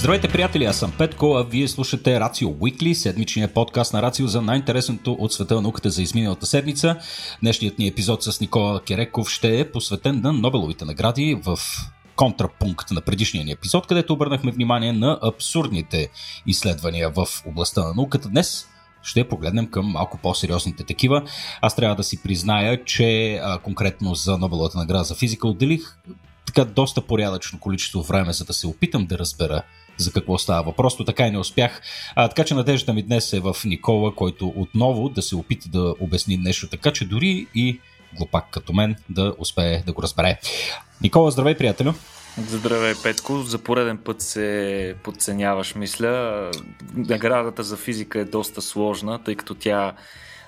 Здравейте, приятели! Аз съм Петко, а вие слушате Рацио Уикли, седмичния подкаст на Рацио за най-интересното от света на науката за изминалата седмица. Днешният ни епизод с Никола Кереков ще е посветен на Нобеловите награди в контрапункт на предишния ни епизод, където обърнахме внимание на абсурдните изследвания в областта на науката. Днес ще погледнем към малко по-сериозните такива. Аз трябва да си призная, че а, конкретно за Нобеловата награда за физика отделих така доста порядъчно количество време, за да се опитам да разбера за какво става въпрос, то така и не успях. А, така че надеждата ми днес е в Никола, който отново да се опита да обясни нещо така, че дори и глупак като мен да успее да го разбере. Никола, здравей, приятелю! Здравей, Петко. За пореден път се подценяваш, мисля. Наградата за физика е доста сложна, тъй като тя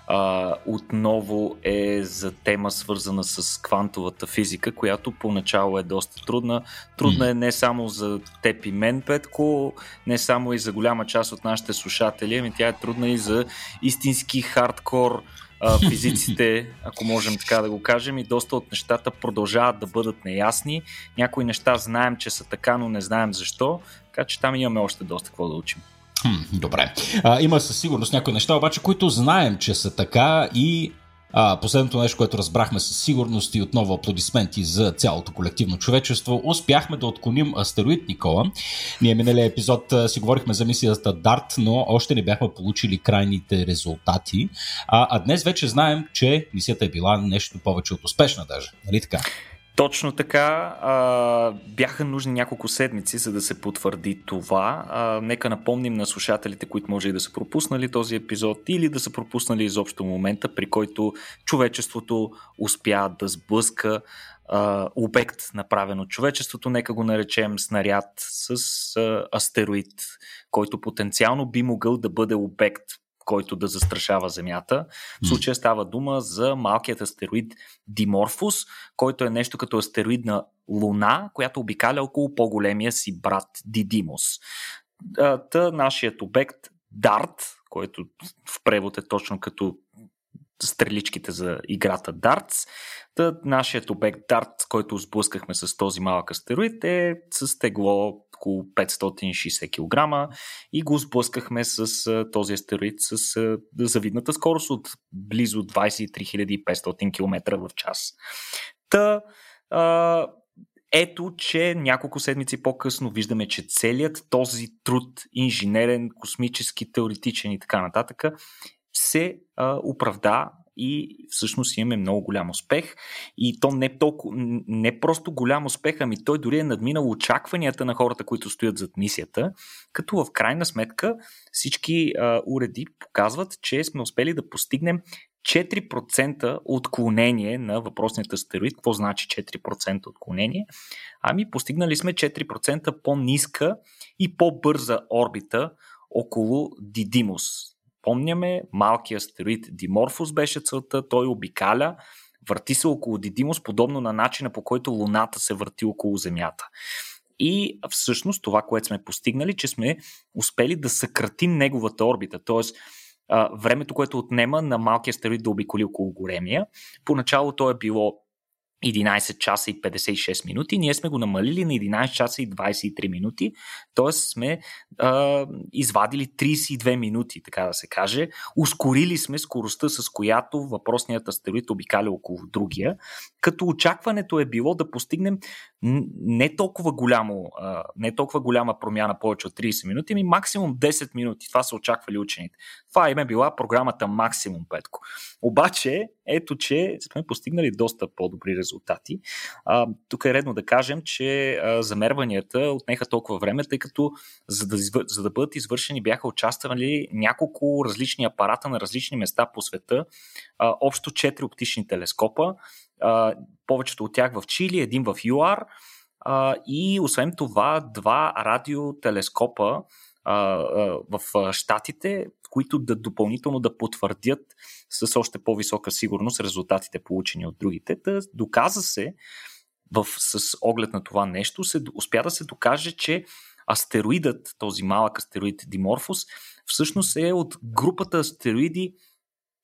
а, отново е за тема свързана с квантовата физика, която поначало е доста трудна. Трудна е не само за теб и мен, Петко, не само и за голяма част от нашите слушатели, ами тя е трудна и за истински хардкор а, физиците, ако можем така да го кажем, и доста от нещата продължават да бъдат неясни. Някои неща знаем, че са така, но не знаем защо, така че там имаме още доста какво да учим. Хм, добре. А, има със сигурност някои неща, обаче, които знаем, че са така и а, последното нещо, което разбрахме със сигурност и отново аплодисменти за цялото колективно човечество, успяхме да отклоним астероид Никола. Ние миналия епизод си говорихме за мисията Дарт, но още не бяхме получили крайните резултати. А, а днес вече знаем, че мисията е била нещо повече от успешна даже. Нали така? Точно така. А, бяха нужни няколко седмици, за да се потвърди това. А, нека напомним на слушателите, които може и да са пропуснали този епизод или да са пропуснали изобщо момента, при който човечеството успя да сблъска а, обект, направен от човечеството, нека го наречем снаряд с а, астероид, който потенциално би могъл да бъде обект който да застрашава Земята. В случая става дума за малкият астероид Диморфус, който е нещо като астероидна луна, която обикаля около по-големия си брат Дидимус. Та нашият обект Дарт, който в превод е точно като стреличките за играта Darts. Та нашият обект Dart, който сблъскахме с този малък астероид е с тегло около 560 кг и го сблъскахме с този астероид с завидната скорост от близо 23 500 км в час. Та, а, ето, че няколко седмици по-късно виждаме, че целият този труд, инженерен, космически, теоретичен и така нататък, се а, оправда и всъщност имаме много голям успех. И то не, толкова, не просто голям успех, ами той дори е надминал очакванията на хората, които стоят зад мисията, като в крайна сметка всички а, уреди показват, че сме успели да постигнем 4% отклонение на въпросният астероид. Какво значи 4% отклонение? Ами постигнали сме 4% по-ниска и по-бърза орбита около Дидимус, помняме, малкият астероид Диморфус беше целта, той обикаля, върти се около Дидимус, подобно на начина по който Луната се върти около Земята. И всъщност това, което сме постигнали, че сме успели да съкратим неговата орбита, т.е. времето, което отнема на малкия астероид да обиколи около големия. Поначало то е било 11 часа и 56 минути. Ние сме го намалили на 11 часа и 23 минути, т.е. сме а, извадили 32 минути, така да се каже. Ускорили сме скоростта, с която въпросният астероид обикаля около другия, като очакването е било да постигнем не толкова, голямо, а, не толкова голяма промяна повече от 30 минути, ами максимум 10 минути. Това са очаквали учените. Това им е била програмата максимум, Петко. Обаче, ето, че сме постигнали доста по-добри резултати. А, тук е редно да кажем, че а, замерванията отнеха толкова време, тъй като за да, за да бъдат извършени бяха участвали няколко различни апарата на различни места по света, а, общо 4 оптични телескопа, а, повечето от тях в Чили, един в ЮАР а, и освен това два радиотелескопа в Штатите, които да допълнително да потвърдят с още по-висока сигурност резултатите получени от другите. Та, доказа се, в, с оглед на това нещо, се, успя да се докаже, че астероидът, този малък астероид Диморфус, всъщност е от групата астероиди,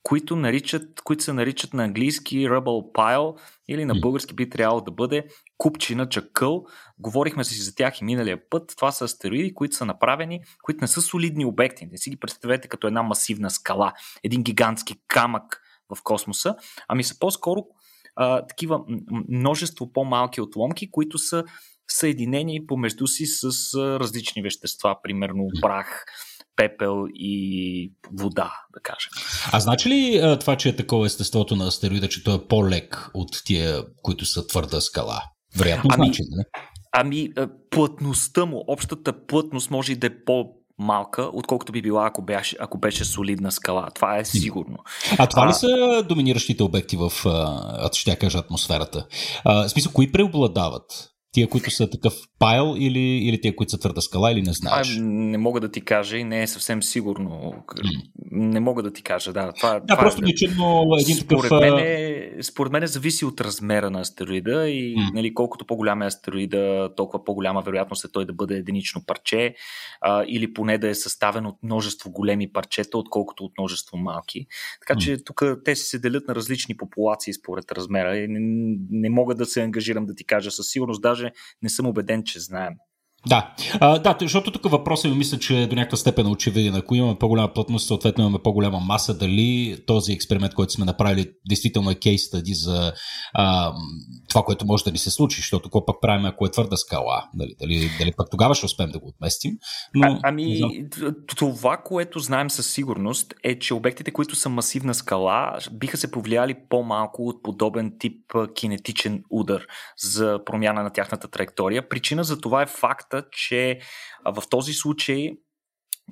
които, наричат, които се наричат на английски Rubble Pile или на български би трябвало да бъде купчина чакъл. Говорихме си за тях и миналия път. Това са астероиди, които са направени, които не са солидни обекти. Не си ги представете като една масивна скала, един гигантски камък в космоса, ами са по-скоро а, такива множество по-малки отломки, които са съединени помежду си с а, различни вещества, примерно прах, пепел и вода, да кажем. А значи ли а, това, че е такова естеството на астероида, че той е по-лек от тия, които са твърда скала? Вероятно ами, значи, не? Ами, плътността му, общата плътност може и да е по малка, отколкото би била, ако беше, ако беше солидна скала. Това е сигурно. А това а, ли са доминиращите обекти в, ще кажа, атмосферата? А, в смисъл, кои преобладават? Тия, които са такъв пайл или, или тия, които са твърда скала или не знаеш? А, не мога да ти кажа и не е съвсем сигурно. Mm. Не мога да ти кажа, да. Това, да, това просто е, чудно един според такъв... Мен е, според мен е зависи от размера на астероида и mm. нали, колкото по-голям е астероида, толкова по-голяма вероятност е той да бъде единично парче а, или поне да е съставен от множество големи парчета, отколкото от множество малки. Така че mm. тук те се делят на различни популации според размера не, не мога да се ангажирам да ти кажа със сигурност. Даже не съм убеден, че знаем. Да, а, да, защото тук въпросът ми мисля, че до някаква степен е очевиден. Ако имаме по-голяма плътност, съответно имаме по-голяма маса, дали този експеримент, който сме направили, действително е кейс стади за а, това, което може да ни се случи, защото какво пък правим, ако е твърда скала? Дали, дали, дали пък тогава ще успеем да го отместим? Но, а, ами, това, което знаем със сигурност е, че обектите, които са масивна скала, биха се повлияли по-малко от подобен тип кинетичен удар за промяна на тяхната траектория. Причина за това е факт, факта, че в този случай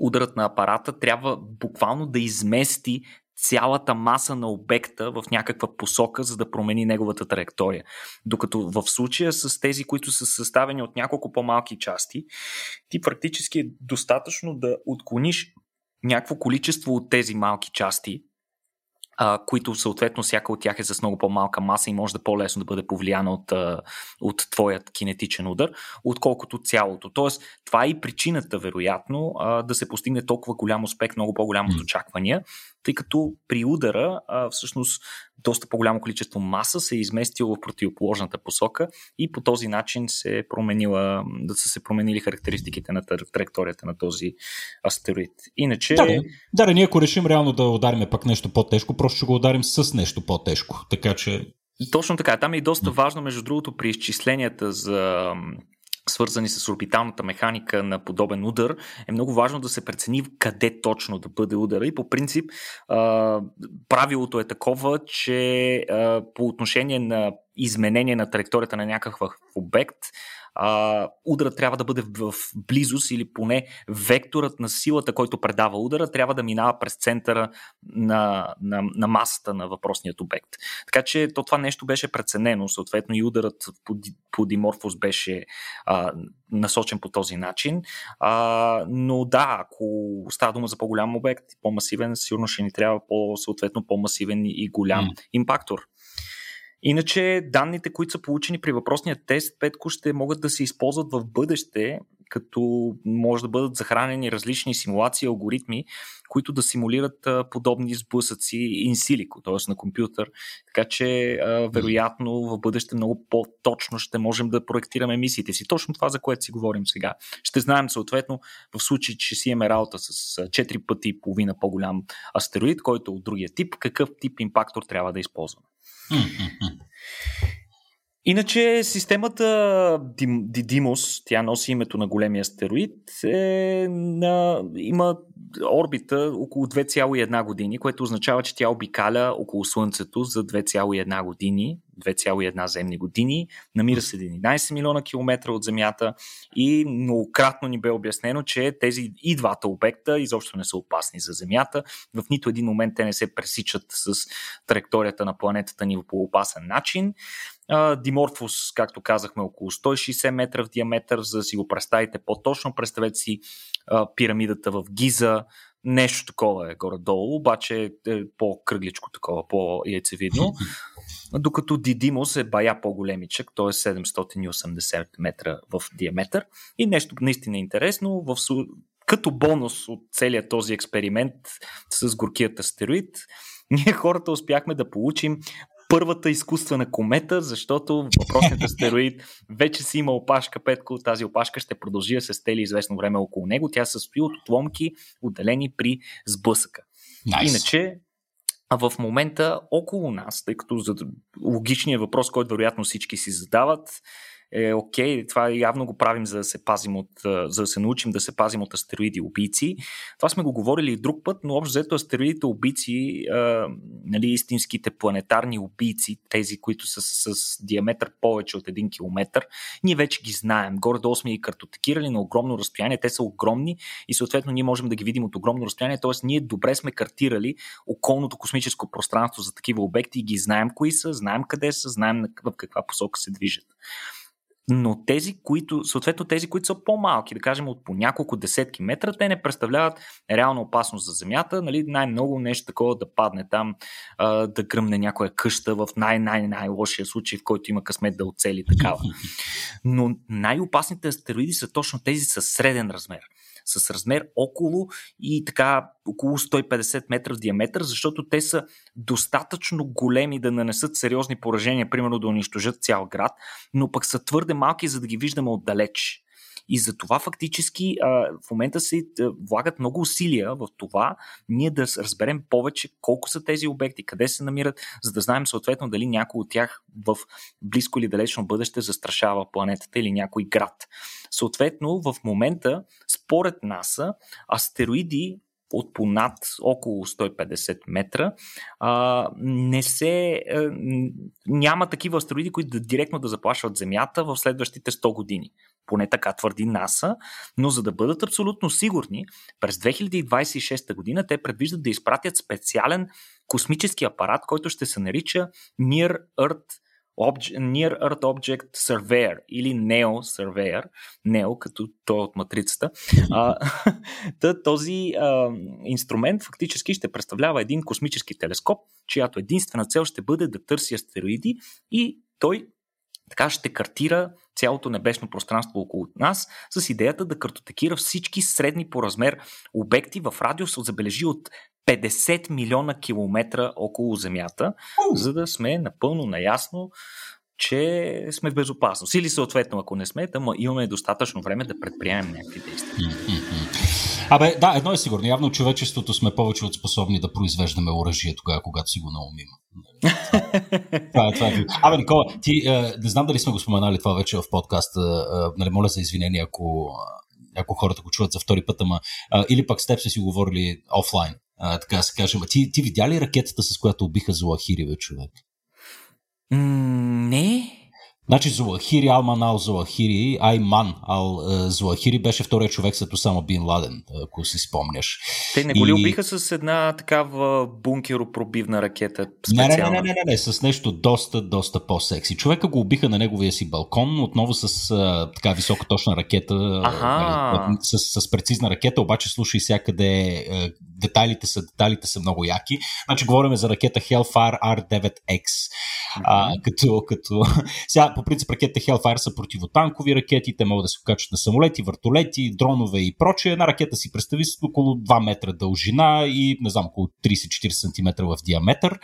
ударът на апарата трябва буквално да измести цялата маса на обекта в някаква посока, за да промени неговата траектория. Докато в случая с тези, които са съставени от няколко по-малки части, ти практически е достатъчно да отклониш някакво количество от тези малки части, а, които съответно всяка от тях е с много по-малка маса и може да по-лесно да бъде повлияна от, от твоят кинетичен удар, отколкото цялото. Тоест, това е и причината, вероятно, а, да се постигне толкова голям успех, много по-голям от очаквания, тъй като при удара а, всъщност доста по-голямо количество маса се е изместило в противоположната посока и по този начин се е променила, да са се променили характеристиките на траекторията на този астероид. Иначе... Да, да, да, ние ако решим реално да ударим пък нещо по-тежко, просто ще го ударим с нещо по-тежко. Така че точно така. Там е и доста важно, между другото, при изчисленията за свързани с орбиталната механика на подобен удар, е много важно да се прецени къде точно да бъде удара. И по принцип правилото е такова, че по отношение на изменение на траекторията на някакъв обект, а, ударът трябва да бъде в, близост или поне векторът на силата, който предава удара, трябва да минава през центъра на, на, на масата на въпросният обект. Така че то това нещо беше преценено, съответно и ударът по, по Диморфос беше а, насочен по този начин. А, но да, ако става дума за по-голям обект, по-масивен, сигурно ще ни трябва по, съответно по-масивен и голям mm. импактор. Иначе данните, които са получени при въпросния тест, Петко, ще могат да се използват в бъдеще, като може да бъдат захранени различни симулации, алгоритми, които да симулират подобни сблъсъци инсилико, т.е. на компютър. Така че, вероятно, в бъдеще много по-точно ще можем да проектираме мисиите си. Точно това, за което си говорим сега. Ще знаем, съответно, в случай, че си имаме работа с 4 пъти и половина по-голям астероид, който от другия тип, какъв тип импактор трябва да използваме. Иначе системата Дидимос, тя носи името на големия астероид, е на, има орбита около 2,1 години, което означава, че тя обикаля около Слънцето за 2,1 години, 2,1 земни години, намира се 11 милиона километра от Земята и многократно ни бе обяснено, че тези и двата обекта изобщо не са опасни за Земята. В нито един момент те не се пресичат с траекторията на планетата ни по опасен начин. Диморфос, както казахме, около 160 метра в диаметър, за да си го представите по-точно. Представете си пирамидата в Гиза, нещо такова е горе-долу, обаче е по-кръгличко такова, по-яйцевидно. Докато Дидимос е бая по-големичък, т.е. 780 метра в диаметър. И нещо наистина интересно, в, като бонус от целият този експеримент с горкият астероид, Ние хората успяхме да получим първата изкуствена комета, защото въпросният астероид вече си има опашка Петко. Тази опашка ще продължи да се стели известно време около него. Тя се състои от отломки, отделени при сблъсъка. Nice. Иначе, а в момента около нас, тъй като за логичният въпрос, който вероятно всички си задават, е окей, това явно го правим за да се пазим от, за да се научим да се пазим от астероиди убийци. Това сме го говорили и друг път, но общо взето астероидите убийци, а, нали, истинските планетарни убийци, тези, които са с, с диаметър повече от 1 км, ние вече ги знаем. Горе-долу сме ги картотекирали на огромно разстояние, те са огромни и съответно ние можем да ги видим от огромно разстояние, т.е. ние добре сме картирали околното космическо пространство за такива обекти и ги знаем кои са, знаем къде са, знаем в каква посока се движат но тези, които, съответно тези, които са по-малки, да кажем от по няколко десетки метра, те не представляват реална опасност за Земята. Нали? Най-много нещо такова да падне там, да гръмне някоя къща в най-най-най-лошия случай, в който има късмет да оцели такава. Но най-опасните астероиди са точно тези с среден размер с размер около и така около 150 метра в диаметър, защото те са достатъчно големи да нанесат сериозни поражения, примерно да унищожат цял град, но пък са твърде малки, за да ги виждаме отдалеч. И за това фактически в момента се влагат много усилия в това ние да разберем повече колко са тези обекти, къде се намират, за да знаем съответно дали някой от тях в близко или далечно бъдеще застрашава планетата или някой град. Съответно, в момента, според НАСА, астероиди от понад около 150 метра, а, не се, а, няма такива астероиди, които да, директно да заплашват Земята в следващите 100 години. Поне така твърди НАСА, но за да бъдат абсолютно сигурни, през 2026 година те предвиждат да изпратят специален космически апарат, който ще се нарича Near Earth Obje- Near Earth Object Surveyor или NEO Surveyor, NEO като той от матрицата. Този инструмент фактически ще представлява един космически телескоп, чиято единствена цел ще бъде да търси астероиди и той така ще картира цялото небесно пространство около нас с идеята да картотекира всички средни по размер обекти в радиус от забележи от 50 милиона километра около Земята, за да сме напълно наясно, че сме в безопасност. Или съответно, ако не сме, да имаме достатъчно време да предприемем някакви действия. Абе, да, едно е сигурно. Явно човечеството сме повече от способни да произвеждаме оръжие тогава, когато си го наумим. Това, е, това е. Абе, Никола, ти е, не знам дали сме го споменали това вече в подкаста. Е, нали, моля за извинение, ако, ако хората го чуват за втори път, ама или пък с теб са си говорили офлайн, така се каже. Ти, ти видя ли ракетата, с която убиха Зоахири, човек? не. Значи Зуахири, Алман Ал Зуахири, Айман Ал е, Зуахири беше втория човек след Осама Бин Ладен, ако си спомняш. Те не го ли и... убиха с една такава бункеропробивна ракета? Не, не, не, не, не, не, с нещо доста, доста по-секси. Човека го убиха на неговия си балкон, отново с а, така високоточна ракета, нали, с, с прецизна ракета, обаче слушай всякъде, а, детайлите са, детайлите са много яки. Значи говорим за ракета Hellfire R9X. Mm-hmm. А, като, като... Сега, по принцип ракетите Hellfire са противотанкови ракети, те могат да се окачат на самолети, въртолети, дронове и прочее. Една ракета си представи с около 2 метра дължина и не знам, около 30-40 см в диаметър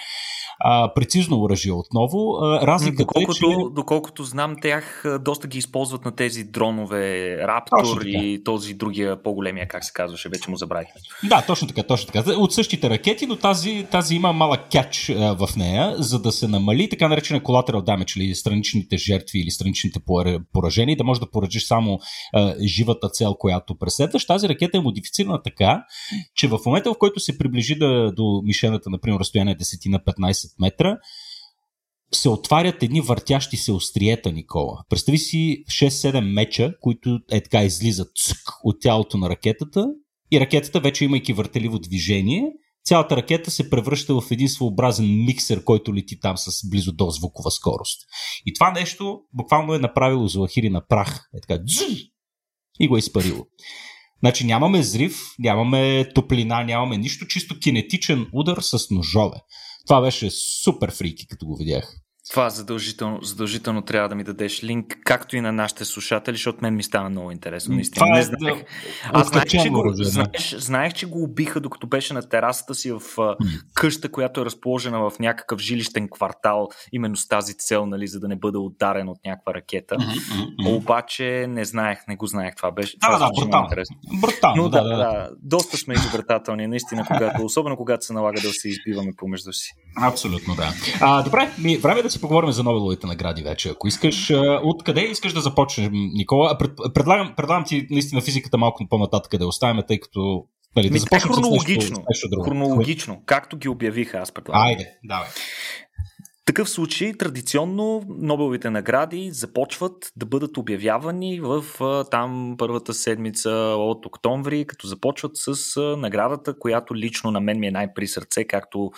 а, прецизно оръжие отново. А, разликата доколкото, е, че... доколкото знам, тях доста ги използват на тези дронове Раптор и този другия по-големия, как се казваше, вече му забравихме. Да, точно така, точно така. От същите ракети, но тази, тази има малък кяч а, в нея, за да се намали така наречена collateral damage или страничните жертви или страничните поражения, да може да поражиш само а, живата цел, която преследваш. Тази ракета е модифицирана така, че в момента, в който се приближи да, до мишената, например, разстояние 10 на 15 метра, се отварят едни въртящи се остриета, Никола. Представи си 6-7 меча, които е така излизат цък, от тялото на ракетата и ракетата вече имайки въртеливо движение, цялата ракета се превръща в един своеобразен миксер, който лети там с близо до звукова скорост. И това нещо буквално е направило Злахири на прах. Е така, дзъ, и го е изпарило. Значи нямаме взрив, нямаме топлина, нямаме нищо, чисто кинетичен удар с ножове. Това беше супер фрики, като го видях. Това задължително, задължително трябва да ми дадеш линк, както и на нашите слушатели, защото мен ми стана много интересно. Наистина. Това не е знаех. да, Аз знаех че, го, знаеш, знаех, че го убиха, докато беше на терасата си в къща, която е разположена в някакъв жилищен квартал, именно с тази цел, нали, за да не бъде ударен от някаква ракета. Обаче не знаех, не го знаех. Това беше. Да, това да, много брутално. интересно. Брутално, Но да, да, да, да, доста сме изобретателни, наистина, когато, особено когато се налага да се избиваме помежду си. Абсолютно, да. А, добре, ми, време да си поговорим за Нобеловите награди вече. Ако искаш, откъде искаш да започнем, Никола? Пред, предлагам, предлагам ти наистина физиката малко по-нататък да оставим, тъй като нали, да започнем с нещо, хронологично. с нещо друго. Хронологично, както ги обявиха, аз предлагам. Айде, давай. Такъв случай, традиционно, Нобеловите награди започват да бъдат обявявани в там първата седмица от октомври, като започват с наградата, която лично на мен ми е най-при сърце, както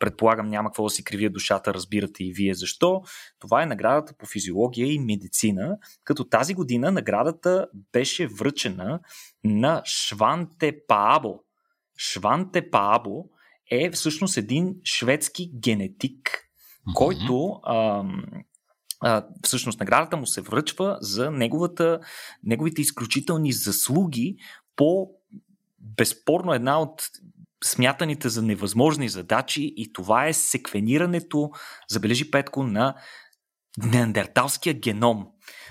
предполагам няма какво да си кривия душата, разбирате и вие защо. Това е наградата по физиология и медицина, като тази година наградата беше връчена на Шванте Паабо. Шванте Паабо е всъщност един шведски генетик, който а, а, всъщност наградата му се връчва за неговата, неговите изключителни заслуги по безспорно една от смятаните за невъзможни задачи и това е секвенирането, забележи Петко, на неандерталския геном.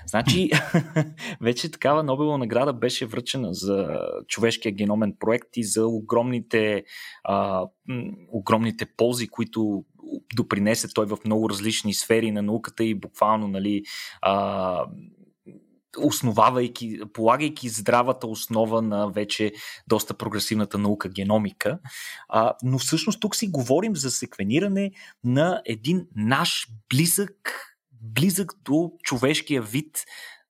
Значи, вече такава Нобелова награда беше връчена за човешкия геномен проект и за огромните, а, огромните ползи, които допринесе той в много различни сфери на науката и буквално, нали, а, основавайки, полагайки здравата основа на вече доста прогресивната наука геномика. А, но всъщност тук си говорим за секвениране на един наш близък, близък до човешкия вид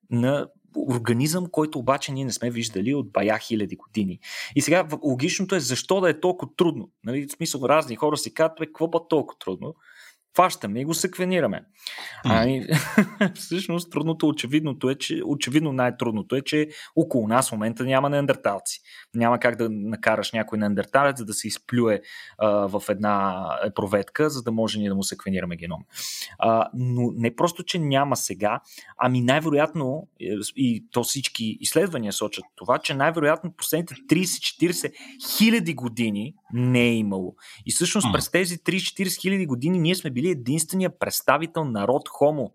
на организъм, който обаче ние не сме виждали от бая хиляди години. И сега логичното е защо да е толкова трудно. Нали, в смисъл, разни хора си казват, какво па толкова трудно? Фащаме и го секвенираме. Ами, всъщност трудното, очевидното е, че очевидно най-трудното е, че около нас в момента няма неандерталци. Няма как да накараш някой неандерталец да се изплюе а, в една проветка, за да може ние да му секвенираме геном. А, но не просто, че няма сега, ами най-вероятно, е, и то всички изследвания сочат това, че най-вероятно последните 30-40 хиляди години не е имало. И всъщност през тези 30-40 хиляди години ние сме били единствения представител народ Хомо.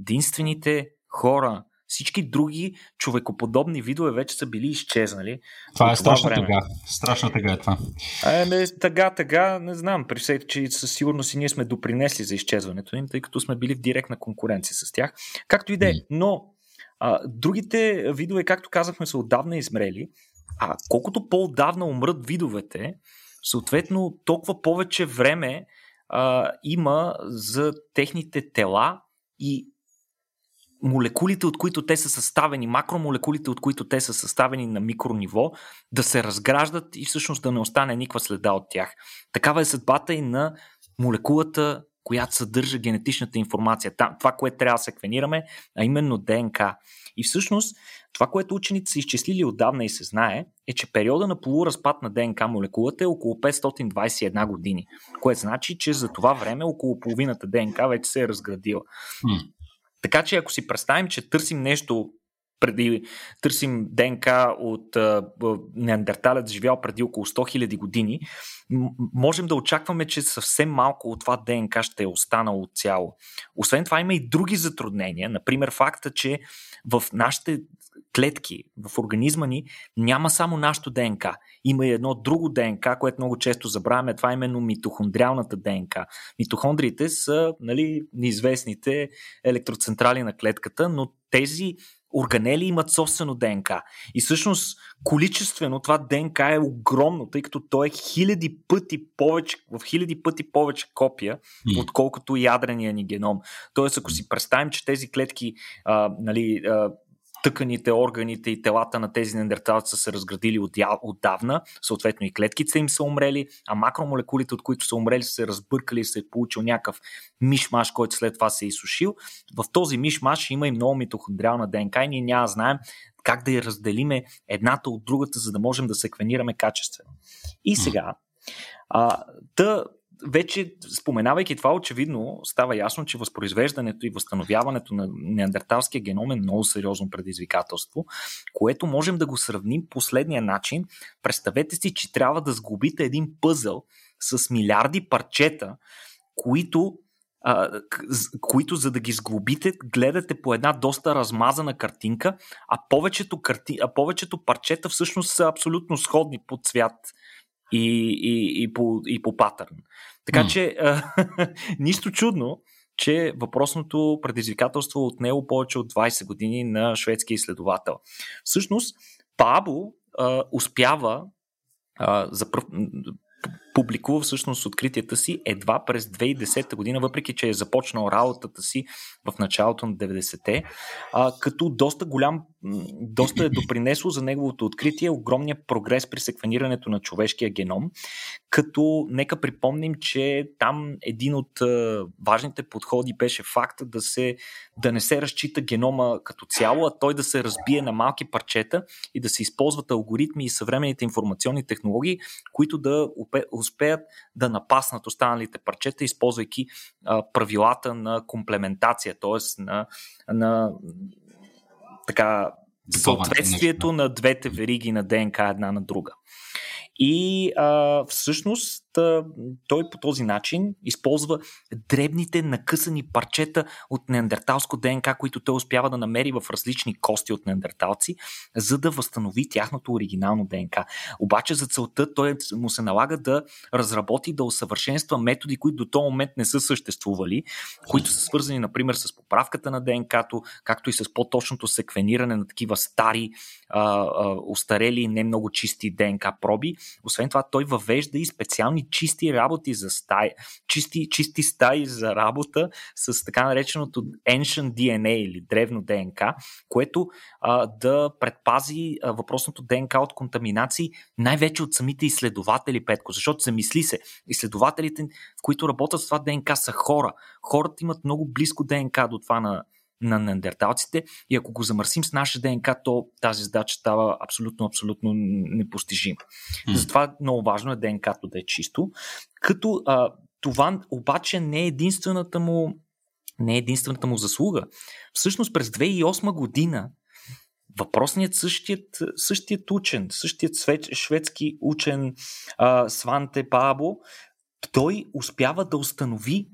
Единствените хора. Всички други човекоподобни видове вече са били изчезнали. Това е страшна време. тъга. Страшна тъга е това. Е, не, тъга, тъга, не знам. При все, че със сигурност и ние сме допринесли за изчезването им, тъй като сме били в директна конкуренция с тях. Както и да е. Но а, другите видове, както казахме, са отдавна измрели. А колкото по-отдавна умрат видовете, съответно толкова повече време а, има за техните тела и молекулите, от които те са съставени, макромолекулите, от които те са съставени на микрониво, да се разграждат и всъщност да не остане никаква следа от тях. Такава е съдбата и на молекулата, която съдържа генетичната информация. Това, което трябва да секвенираме, а именно ДНК. И всъщност, това, което учените са изчислили отдавна и се знае, е, че периода на полуразпад на ДНК молекулата е около 521 години, което значи, че за това време около половината ДНК вече се е разградила. М. Така че ако си представим, че търсим нещо преди, търсим ДНК от а, неандерталец, живял преди около 100 000 години, можем да очакваме, че съвсем малко от това ДНК ще е останало цяло. Освен това има и други затруднения. Например, факта, че в нашите клетки, в организма ни, няма само нашото ДНК. Има и едно друго ДНК, което много често забравяме. Това е именно митохондриалната ДНК. Митохондриите са нали, неизвестните електроцентрали на клетката, но тези органели имат собствено ДНК. И всъщност количествено това ДНК е огромно, тъй като то е хиляди пъти повече, в хиляди пъти повече копия, М. отколкото ядрения ни геном. Тоест, ако си представим, че тези клетки, а, нали, а, тъканите, органите и телата на тези неандерталци са се разградили от, отдавна, съответно и клетките им са умрели, а макромолекулите, от които са умрели, са се разбъркали и се е получил някакъв мишмаш, който след това се е изсушил. В този мишмаш има и много митохондриална ДНК и ние няма да знаем как да я разделиме едната от другата, за да можем да секвенираме качествено. И сега, а, та, вече, споменавайки това, очевидно става ясно, че възпроизвеждането и възстановяването на неандерталския геном е много сериозно предизвикателство, което можем да го сравним последния начин. Представете си, че трябва да сглобите един пъзъл с милиарди парчета, които а, които за да ги сглобите, гледате по една доста размазана картинка, а повечето, карти... а повечето парчета всъщност са абсолютно сходни по цвят и, и, и, по, и по патърн. Така mm. че нищо чудно, че въпросното предизвикателство от него повече от 20 години на шведски изследовател. Всъщност, Пабо а, успява а, за пръв, публикува всъщност откритията си едва през 2010 година, въпреки че е започнал работата си в началото на 90-те, а, като доста голям, доста е допринесло за неговото откритие огромния прогрес при секвенирането на човешкия геном, като нека припомним, че там един от а, важните подходи беше факта да, се, да не се разчита генома като цяло, а той да се разбие на малки парчета и да се използват алгоритми и съвременните информационни технологии, които да успеят да напаснат останалите парчета, използвайки а, правилата на комплементация, т.е. на, на така, съответствието на двете вериги на ДНК една на друга. И а, всъщност той по този начин използва дребните накъсани парчета от неандерталско ДНК, които той успява да намери в различни кости от неандерталци, за да възстанови тяхното оригинално ДНК. Обаче за целта той му се налага да разработи, да усъвършенства методи, които до този момент не са съществували, които са свързани, например, с поправката на ДНК-то, както и с по-точното секвениране на такива стари, а, а, устарели и не много чисти ДНК проби освен това, той въвежда и специални чисти работи за стаи, чисти, чисти стаи за работа с така нареченото Ancient DNA или древно ДНК, което а, да предпази а, въпросното ДНК от контаминации, най-вече от самите изследователи, Петко, защото замисли се, изследователите, в които работят с това ДНК са хора. Хората имат много близко ДНК до това на, на неандерталците и ако го замърсим с наша ДНК, то тази задача става абсолютно, абсолютно непостижима. Mm. Затова много важно е ДНК-то да е чисто. Като а, това обаче не е единствената му не е единствената му заслуга. Всъщност през 2008 година въпросният същият, същият учен, същият шведски учен а, Сванте Пабо, той успява да установи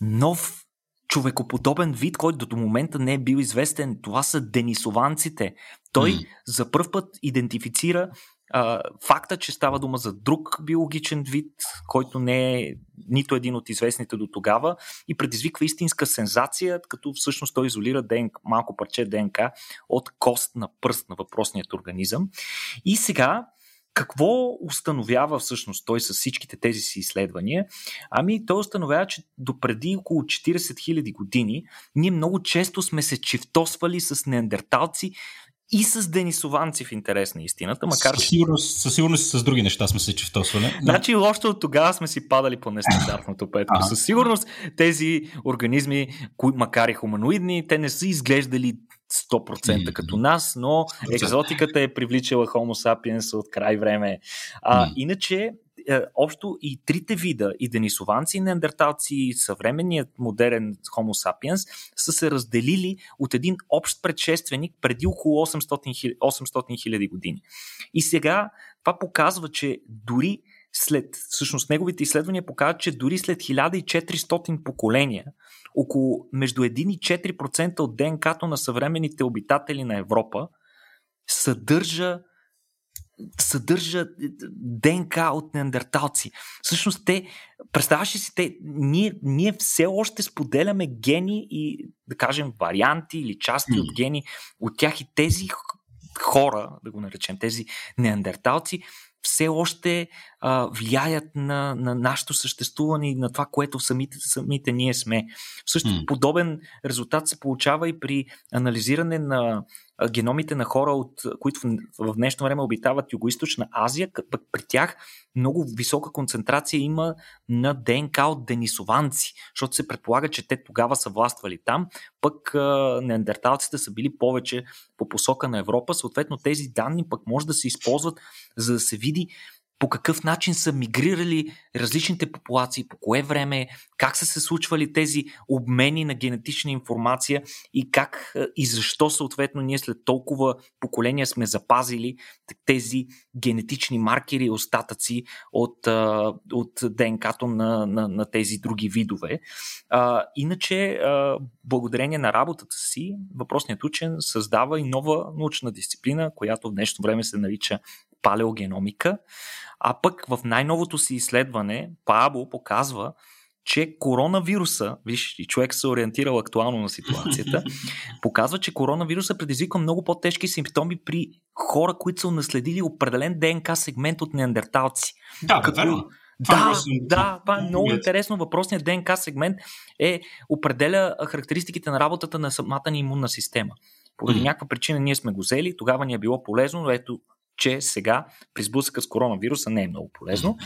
нов човекоподобен вид, който до момента не е бил известен. Това са денисованците. Той mm. за първ път идентифицира а, факта, че става дума за друг биологичен вид, който не е нито един от известните до тогава и предизвиква истинска сензация, като всъщност той изолира ДНК, малко парче ДНК от кост на пръст на въпросният организъм. И сега какво установява всъщност той с всичките тези си изследвания? Ами той установява, че до преди около 40 000 години ние много често сме се чифтосвали с неандерталци и с денисованци в интерес на истината, макар със сигурност, със сигурност с други неща сме се чифтосвали. Значи още от тогава сме си падали по нестандартното петко. Със сигурност тези организми, кои, макар и хуманоидни, те не са изглеждали 100% като нас, но екзотиката е привличала Homo sapiens от край време. А, иначе, е, общо и трите вида, и денисованци, и неандерталци, и съвременният модерен Homo sapiens, са се разделили от един общ предшественик преди около 800 хиляди години. И сега това показва, че дори след, всъщност неговите изследвания показват, че дори след 1400 поколения, около между 1 и 4% от ДНК-то на съвременните обитатели на Европа съдържа съдържа ДНК от неандерталци. Всъщност те, представяш ли си, те, ние, ние все още споделяме гени и, да кажем, варианти или части от гени от тях и тези хора, да го наречем, тези неандерталци, все още а, влияят на, на нашето съществуване и на това, което самите, самите ние сме. Също mm. подобен резултат се получава и при анализиране на геномите на хора, от, които в, в днешно време обитават Юго-Источна Азия, пък при тях много висока концентрация има на ДНК от денисованци, защото се предполага, че те тогава са властвали там, пък а, неандерталците са били повече по посока на Европа. Съответно, тези данни пък може да се използват, за да се види по какъв начин са мигрирали различните популации, по кое време, как са се случвали тези обмени на генетична информация и как и защо съответно ние след толкова поколения сме запазили тези генетични маркери и остатъци от, от ДНК-то на, на, на тези други видове. А, иначе, а, благодарение на работата си, въпросният учен създава и нова научна дисциплина, която в днешно време се нарича палеогеномика. А пък в най-новото си изследване Пабо показва, че коронавируса, виж, и човек се ориентирал актуално на ситуацията, показва, че коронавируса предизвиква много по-тежки симптоми при хора, които са наследили определен ДНК сегмент от неандерталци. Да, като... верно. Да, да, това е много интересно. Въпросният ДНК сегмент е определя характеристиките на работата на самата ни имунна система. Поради mm. някаква причина ние сме го взели, тогава ни е било полезно, но ето че сега при сблъсъка с коронавируса не е много полезно.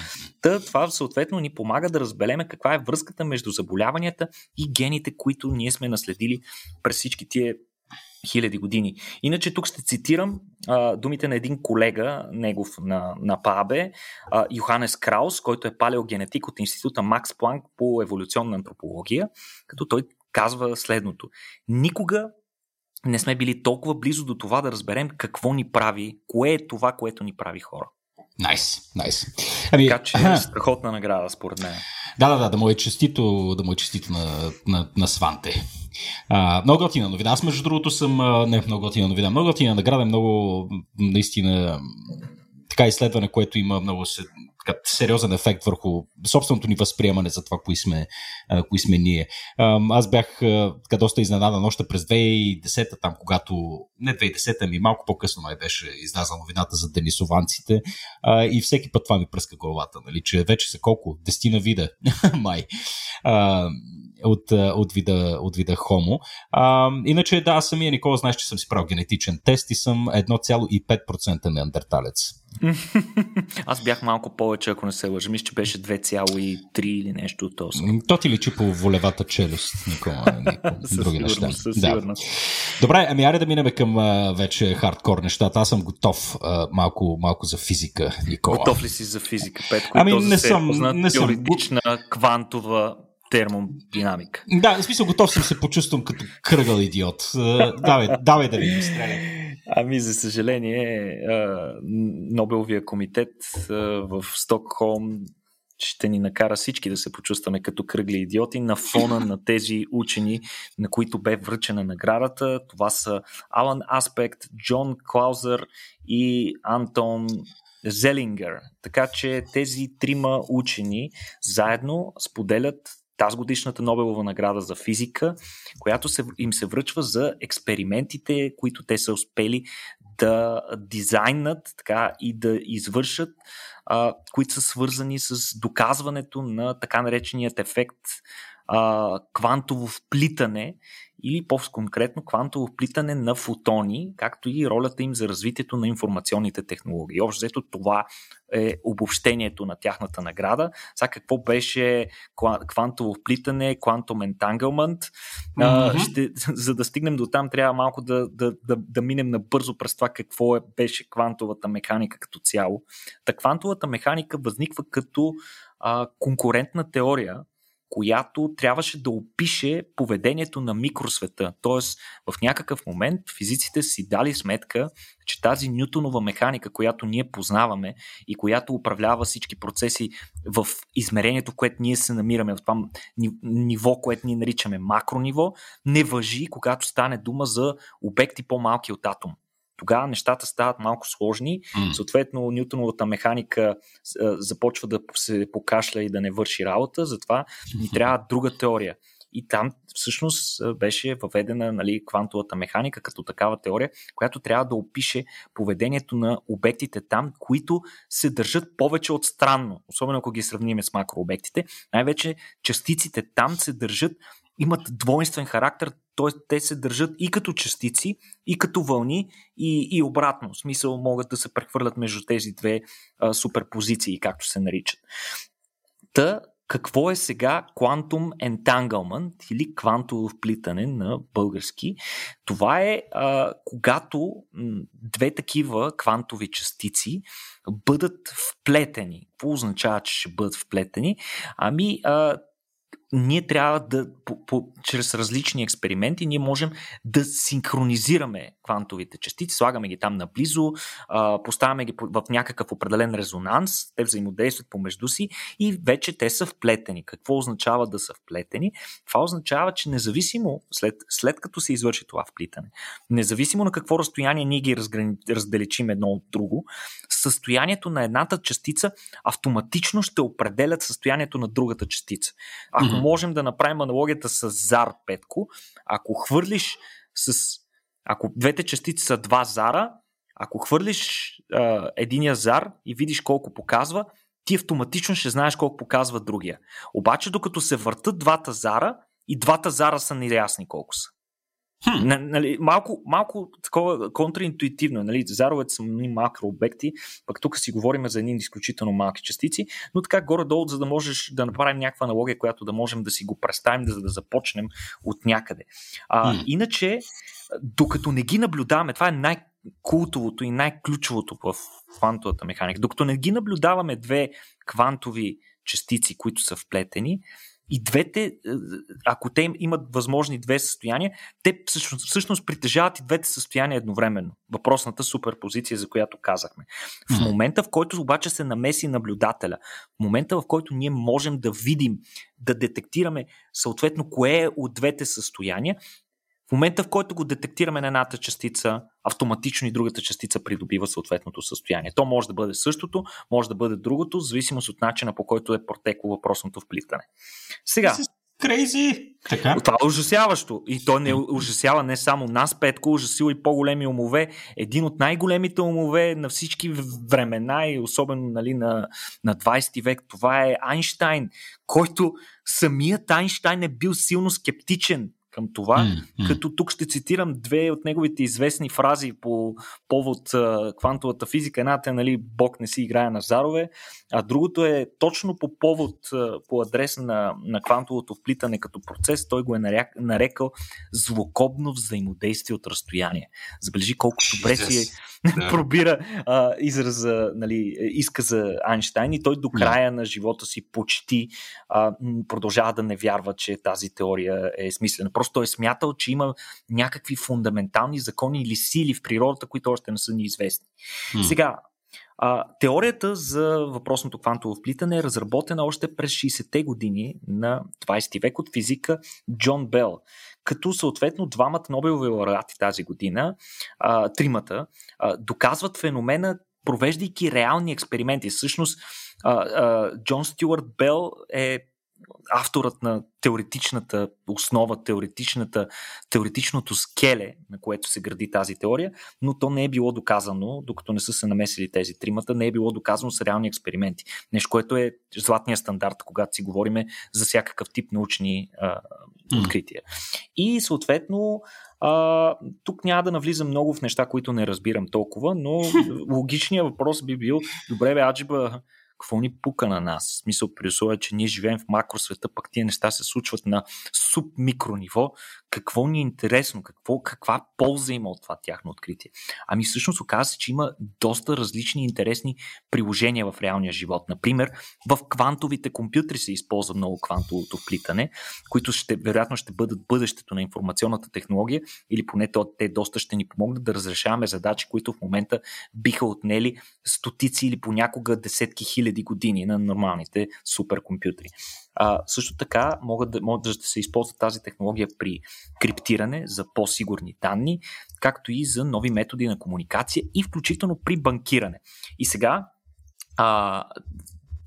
Та това съответно ни помага да разбелеме каква е връзката между заболяванията и гените, които ние сме наследили през всички тия хиляди години. Иначе тук ще цитирам а, думите на един колега, негов на, на ПАБЕ, а, Йоханес Краус, който е палеогенетик от Института Макс Планк по еволюционна антропология, като той казва следното. Никога не сме били толкова близо до това да разберем какво ни прави, кое е това, което ни прави хора. Найс, nice, найс. Nice. Ами, така че е страхотна награда, според мен. Да, да, да, да му е честито, да му е честито на, на, на Сванте. А, много готина новина. Аз, между другото, съм. Не, много готина новина. Много готина награда, много наистина така изследване, което има много така, сериозен ефект върху собственото ни възприемане за това, кои сме, а, кои сме ние. А, аз бях така доста изненадан още през 2010 там, когато, не 2010 ами малко по-късно май беше излязла новината за денисованците а, и всеки път това ми пръска главата, нали, че вече са колко? Дестина вида, май. А, от, от, вида, от вида хомо. А, иначе, да, аз самия Никола знаеш, че съм си правил генетичен тест и съм 1,5% неандерталец. Аз бях малко повече, ако не се лъжа. Мисля, че беше 2,3 или нещо от този. То ти личи по волевата челюст, Никола. други неща. Да. Добре, ами аре да минем към а, вече хардкор нещата. Аз съм готов а, малко, малко за физика, Никола. Готов ли си за физика, Петко? Ами не съм, не съм. Теоретична, квантова термодинамика. Да, в смисъл готов съм се почувствам като кръгъл идиот. Давай, давай да видим стреляй. Ами, за съжаление, Нобеловия комитет в Стокхолм ще ни накара всички да се почувстваме като кръгли идиоти на фона на тези учени, на които бе връчена наградата. Това са Алан Аспект, Джон Клаузър и Антон Зелингър. Така че тези трима учени заедно споделят тази годишната Нобелова награда за физика, която се, им се връчва за експериментите, които те са успели да дизайнат така, и да извършат, а, които са свързани с доказването на така нареченият ефект а, квантово вплитане или по-конкретно квантово вплитане на фотони, както и ролята им за развитието на информационните технологии. Общо взето това е обобщението на тяхната награда. Сега какво беше квантово вплитане, quantum entanglement. Mm-hmm. за да стигнем до там, трябва малко да, да, да, да минем набързо през това какво е, беше квантовата механика като цяло. Та квантовата механика възниква като а, конкурентна теория, която трябваше да опише поведението на микросвета. Тоест, в някакъв момент физиците си дали сметка, че тази Нютонова механика, която ние познаваме и която управлява всички процеси в измерението, което ние се намираме, в това ниво, което ние наричаме макрониво, не въжи, когато стане дума за обекти по-малки от атом тогава нещата стават малко сложни. Mm. Съответно, Ньютоновата механика започва да се покашля и да не върши работа, затова ни трябва друга теория. И там всъщност беше въведена нали, квантовата механика като такава теория, която трябва да опише поведението на обектите там, които се държат повече от странно, особено ако ги сравним с макрообектите. Най-вече частиците там се държат имат двойствен характер, т.е. те се държат и като частици, и като вълни, и, и обратно. В смисъл могат да се прехвърлят между тези две а, суперпозиции, както се наричат. Та, какво е сега Quantum Entanglement или квантово вплитане на български. Това е а, когато две такива квантови частици бъдат вплетени. Какво означава, че ще бъдат вплетени? Ами, а, ние трябва да, по, по, чрез различни експерименти, ние можем да синхронизираме квантовите частици, слагаме ги там наблизо, а, поставяме ги в някакъв определен резонанс, те взаимодействат помежду си и вече те са вплетени. Какво означава да са вплетени? Това означава, че независимо след, след като се извърши това вплитане, независимо на какво разстояние ние ги разграни, разделичим едно от друго, състоянието на едната частица автоматично ще определят състоянието на другата частица. Ако. Можем да направим аналогията с Зар Петко, ако хвърлиш с. Ако двете частици са два зара, ако хвърлиш а, единия зар и видиш колко показва, ти автоматично ще знаеш колко показва другия. Обаче, докато се въртат двата зара, и двата зара са неясни колко са. Хм. Нали, малко, малко такова контраинтуитивно. Нали? Заровете са макрообекти, пък тук си говорим за едни изключително малки частици, но така горе-долу, за да можеш да направим някаква аналогия, която да можем да си го представим, за да започнем от някъде. А, хм. Иначе, докато не ги наблюдаваме, това е най- култовото и най-ключовото в квантовата механика. Докато не ги наблюдаваме две квантови частици, които са вплетени, и двете, е, ако те имат възможни две състояния, те всъщност, всъщност притежават и двете състояния едновременно. Въпросната суперпозиция, за която казахме. В момента, в който обаче се намеси наблюдателя, в момента, в който ние можем да видим, да детектираме съответно кое е от двете състояния, в момента, в който го детектираме на едната частица, автоматично и другата частица придобива съответното състояние. То може да бъде същото, може да бъде другото, в зависимост от начина по който е протекло въпросното вплитане. Сега. Крейзи! Така. Това е ужасяващо. И то не ужасява не само нас, Петко, ужасило и по-големи умове. Един от най-големите умове на всички времена и особено нали, на, на 20 век, това е Айнштайн, който самият Айнштайн е бил силно скептичен към това, mm-hmm. като тук ще цитирам две от неговите известни фрази по повод а, квантовата физика. Едната е, нали, Бог не си играе на зарове, а другото е точно по повод, а, по адрес на, на квантовото вплитане като процес, той го е наряк, нарекал злокобно взаимодействие от разстояние. Забележи колко добре си е да. пробира а, израза, нали, изказа Айнштайн и той до края да. на живота си почти а, продължава да не вярва, че тази теория е смислена. Просто той е смятал, че има някакви фундаментални закони или сили в природата, които още не са ни известни. М. Сега, а, теорията за въпросното квантово вплитане е разработена още през 60-те години на 20 век от физика Джон Бел, като съответно двамата Нобелови лауреати тази година, а, тримата, а, доказват феномена, провеждайки реални експерименти. Всъщност, а, а, Джон Стюарт Бел е авторът на теоретичната основа, теоретичната, теоретичното скеле, на което се гради тази теория, но то не е било доказано, докато не са се намесили тези тримата, не е било доказано с реални експерименти. Нещо, което е златния стандарт, когато си говориме за всякакъв тип научни а, открития. И съответно, а, тук няма да навлизам много в неща, които не разбирам толкова, но логичният въпрос би бил, добре бе, Аджиба, какво ни пука на нас? В смисъл, при условие, че ние живеем в макросвета, пък тия неща се случват на субмикро ниво, какво ни е интересно, какво, каква полза има от това тяхно откритие? Ами всъщност оказва се, че има доста различни интересни приложения в реалния живот. Например, в квантовите компютри се използва много квантовото вплитане, които ще, вероятно ще бъдат бъдещето на информационната технология или поне то, те доста ще ни помогнат да разрешаваме задачи, които в момента биха отнели стотици или понякога десетки хиляди години на нормалните суперкомпютри. А, също така могат да, могат да се използва тази технология при криптиране за по-сигурни данни, както и за нови методи на комуникация и включително при банкиране. И сега, а,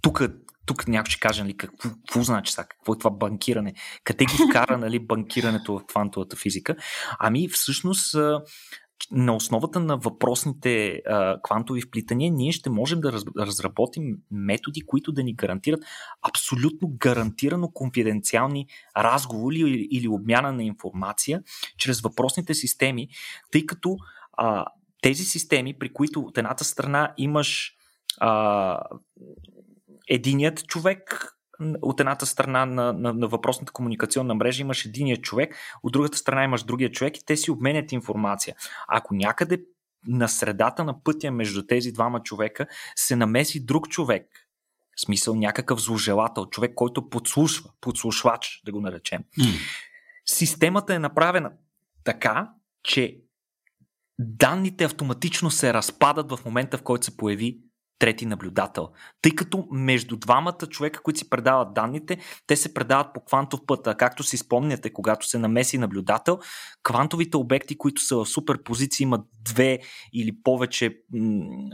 тук тук някой ще каже, нали, какво, какво значи сега, какво е това банкиране, къде ги вкара нали, банкирането в квантовата физика. Ами всъщност на основата на въпросните а, квантови вплитания, ние ще можем да раз, разработим методи, които да ни гарантират абсолютно гарантирано конфиденциални разговори или, или обмяна на информация чрез въпросните системи, тъй като а, тези системи, при които от едната страна имаш а, единият човек, от едната страна на, на, на въпросната комуникационна мрежа имаш единия човек, от другата страна имаш другия човек и те си обменят информация. Ако някъде на средата на пътя между тези двама човека се намеси друг човек, в смисъл някакъв зложелател, човек, който подслушва, подслушвач, да го наречем. Mm. Системата е направена така, че данните автоматично се разпадат в момента, в който се появи трети наблюдател. Тъй като между двамата човека, които си предават данните, те се предават по квантов път. А както си спомняте, когато се намеси наблюдател, квантовите обекти, които са в суперпозиции, имат две или повече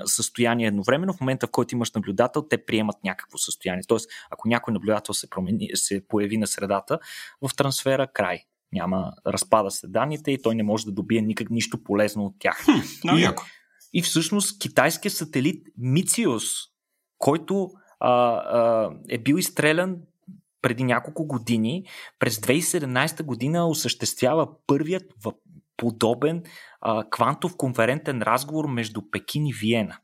състояния едновременно. В момента, в който имаш наблюдател, те приемат някакво състояние. Тоест, ако някой наблюдател се, промени, се появи на средата, в трансфера край няма, разпада се данните и той не може да добие никак нищо полезно от тях. Хм, и, яко. И всъщност китайският сателит Мициус, който а, а, е бил изстрелян преди няколко години, през 2017 година осъществява първият подобен а, квантов конферентен разговор между Пекин и Виена.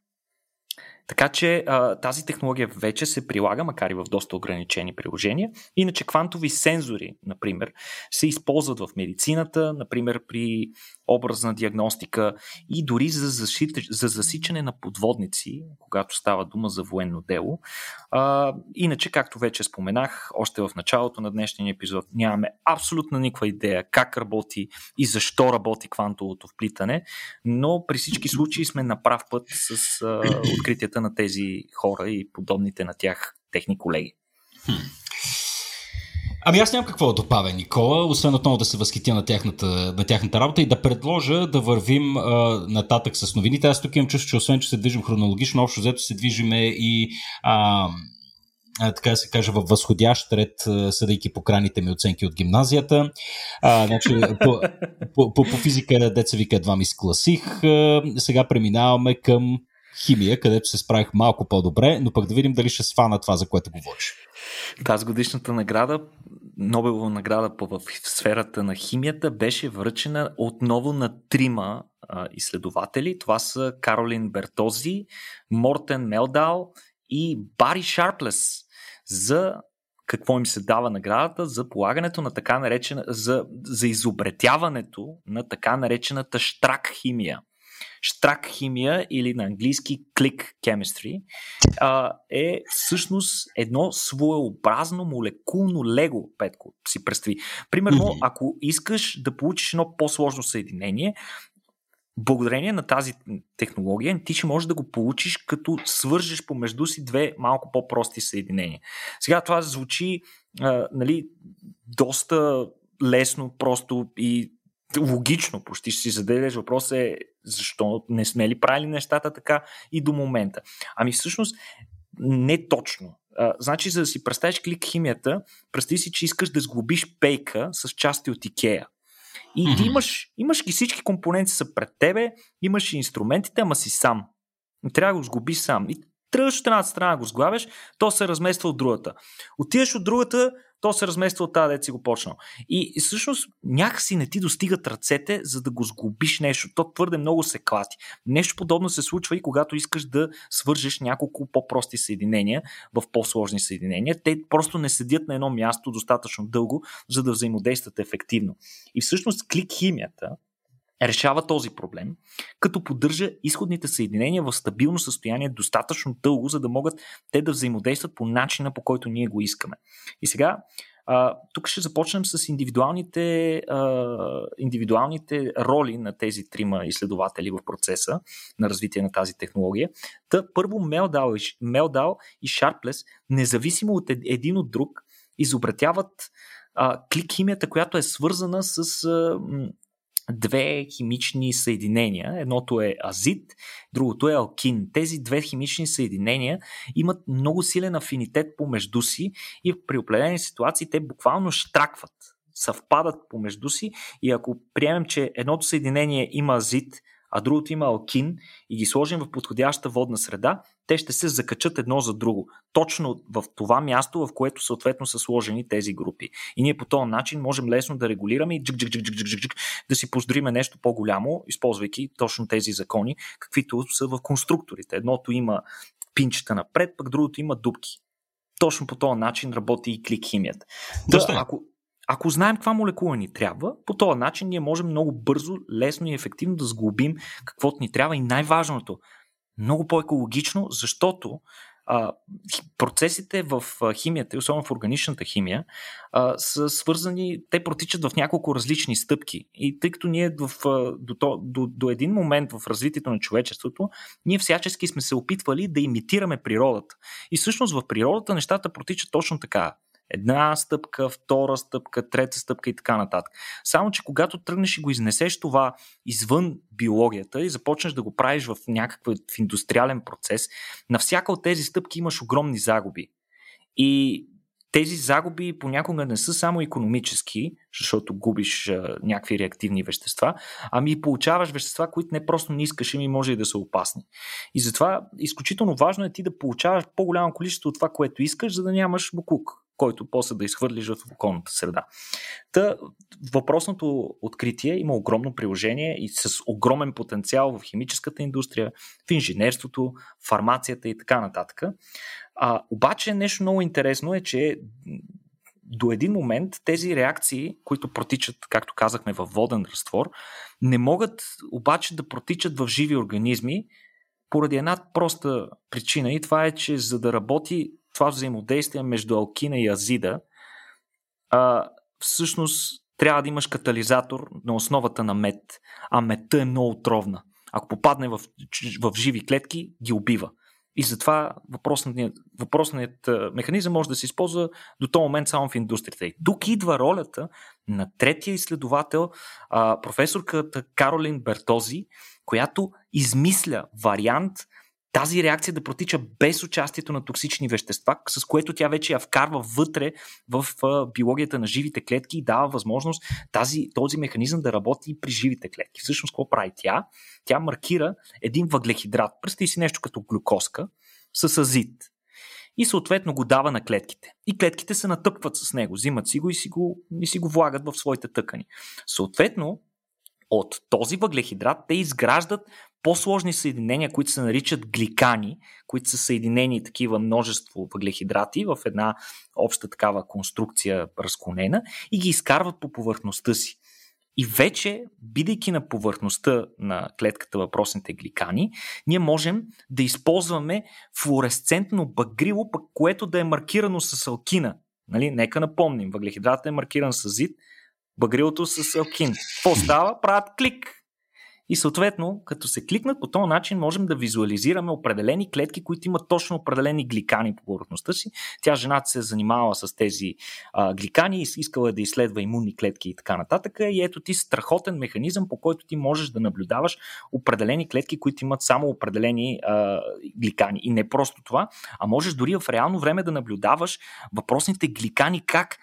Така че а, тази технология вече се прилага, макар и в доста ограничени приложения. Иначе квантови сензори, например, се използват в медицината, например при образна диагностика и дори за, защита, за засичане на подводници, когато става дума за военно дело. А, иначе, както вече споменах, още в началото на днешния епизод, нямаме абсолютно никаква идея как работи и защо работи квантовото вплитане, но при всички случаи сме на прав път с а, откритията на тези хора и подобните на тях техни колеги. Ами аз нямам какво да добавя, Никола, освен отново да се възхитя на тяхната, на тяхната работа и да предложа да вървим а, нататък с новините. Аз тук имам чувство, че освен, че се движим хронологично, общо взето се движиме и а, а, така да се каже, във възходящ ред, съдейки по краните ми оценки от гимназията. А, значи, по, по, по, по физика, деца вика, едва ми скласих. А, сега преминаваме към химия, където се справих малко по-добре, но пък да видим дали ще свана това, за което говориш. Тази годишната награда, Нобелова награда в сферата на химията, беше връчена отново на трима а, изследователи. Това са Каролин Бертози, Мортен Мелдал и Бари Шарплес за какво им се дава наградата за полагането на така наречена, за, за изобретяването на така наречената штрак химия. Штрак химия или на английски click chemistry а, е всъщност едно своеобразно молекулно лего, Петко, си представи. Примерно, mm-hmm. ако искаш да получиш едно по-сложно съединение, благодарение на тази технология ти ще можеш да го получиш като свържеш помежду си две малко по-прости съединения. Сега това звучи а, нали, доста лесно, просто и логично, почти ще си заделяш. Въпрос е защо не сме ли правили нещата така и до момента. Ами всъщност не точно. А, значи, за да си представиш клик химията, представи си, че искаш да сглобиш пейка с части от Икея. И mm-hmm. ти имаш, имаш ги всички компоненти са пред тебе, имаш и инструментите, ама си сам. Трябва да го сглобиш сам. И тръгваш от едната страна го сглавяш, то се размества от другата. Отиваш от другата, то се размества от тази, дет си го почнал. И, и всъщност някакси не ти достигат ръцете, за да го сглобиш нещо. То твърде много се клати. Нещо подобно се случва и когато искаш да свържеш няколко по-прости съединения в по-сложни съединения. Те просто не седят на едно място достатъчно дълго, за да взаимодействат ефективно. И всъщност клик химията, решава този проблем, като поддържа изходните съединения в стабилно състояние достатъчно дълго, за да могат те да взаимодействат по начина, по който ние го искаме. И сега, тук ще започнем с индивидуалните, индивидуалните роли на тези трима изследователи в процеса на развитие на тази технология. Та, първо Мелдал, Мелдал и Шарплес, независимо от един от друг, изобретяват а, клик химията, която е свързана с две химични съединения. Едното е азит, другото е алкин. Тези две химични съединения имат много силен афинитет помежду си и при определени ситуации те буквално штракват, съвпадат помежду си и ако приемем, че едното съединение има азит, а другото има алкин и ги сложим в подходяща водна среда, те ще се закачат едно за друго. Точно в това място, в което съответно са сложени тези групи. И ние по този начин можем лесно да регулираме и джик, джик, джик, джик, джик, джик, да си поздориме нещо по-голямо, използвайки точно тези закони, каквито са в конструкторите. Едното има пинчета напред, пък другото има дубки. точно по този начин работи и клик химията. Да, ако, ако знаем каква молекула ни трябва, по този начин ние можем много бързо, лесно и ефективно да сглобим каквото ни трябва и най-важното, много по-екологично, защото а, процесите в химията, особено в органичната химия, а, са свързани, те протичат в няколко различни стъпки. И тъй като ние в, до, до, до един момент в развитието на човечеството, ние всячески сме се опитвали да имитираме природата. И всъщност в природата нещата протичат точно така една стъпка, втора стъпка, трета стъпка и така нататък. Само, че когато тръгнеш и го изнесеш това извън биологията и започнеш да го правиш в някакъв в индустриален процес, на всяка от тези стъпки имаш огромни загуби. И тези загуби понякога не са само економически, защото губиш а, някакви реактивни вещества, ами получаваш вещества, които не просто не искаш, ами може и да са опасни. И затова изключително важно е ти да получаваш по-голямо количество от това, което искаш, за да нямаш буклук който после да изхвърлиш в околната среда. Та, въпросното откритие има огромно приложение и с огромен потенциал в химическата индустрия, в инженерството, фармацията и така нататък. А, обаче нещо много интересно е, че до един момент тези реакции, които протичат, както казахме, в воден разтвор, не могат обаче да протичат в живи организми, поради една проста причина и това е, че за да работи това взаимодействие между алкина и азида, а, всъщност трябва да имаш катализатор на основата на мед, а медта е много отровна. Ако попадне в, в живи клетки, ги убива. И затова въпросният, въпросният механизъм може да се използва до този момент само в индустрията. И тук идва ролята на третия изследовател, професорката Каролин Бертози, която измисля вариант тази реакция да протича без участието на токсични вещества, с което тя вече я вкарва вътре в биологията на живите клетки и дава възможност тази, този механизъм да работи и при живите клетки. Всъщност, какво прави тя? Тя маркира един въглехидрат. Представи си нещо като глюкоска с азит. И съответно го дава на клетките. И клетките се натъпват с него, взимат си го и си го, и си го влагат в своите тъкани. Съответно, от този въглехидрат те изграждат по-сложни съединения, които се наричат гликани, които са съединени такива множество въглехидрати в една обща такава конструкция разклонена и ги изкарват по повърхността си. И вече, бидейки на повърхността на клетката въпросните гликани, ние можем да използваме флуоресцентно багрило, пък което да е маркирано с алкина. Нали? Нека напомним, въглехидратът е маркиран с зид, багрилото с алкин. Какво става? Правят клик и съответно, като се кликнат по този начин, можем да визуализираме определени клетки, които имат точно определени гликани по повърхността си. Тя жената се е занимава с тези а, гликани, искала да изследва имунни клетки и така нататък. И ето ти страхотен механизъм, по който ти можеш да наблюдаваш определени клетки, които имат само определени а, гликани. И не просто това, а можеш дори в реално време да наблюдаваш въпросните гликани как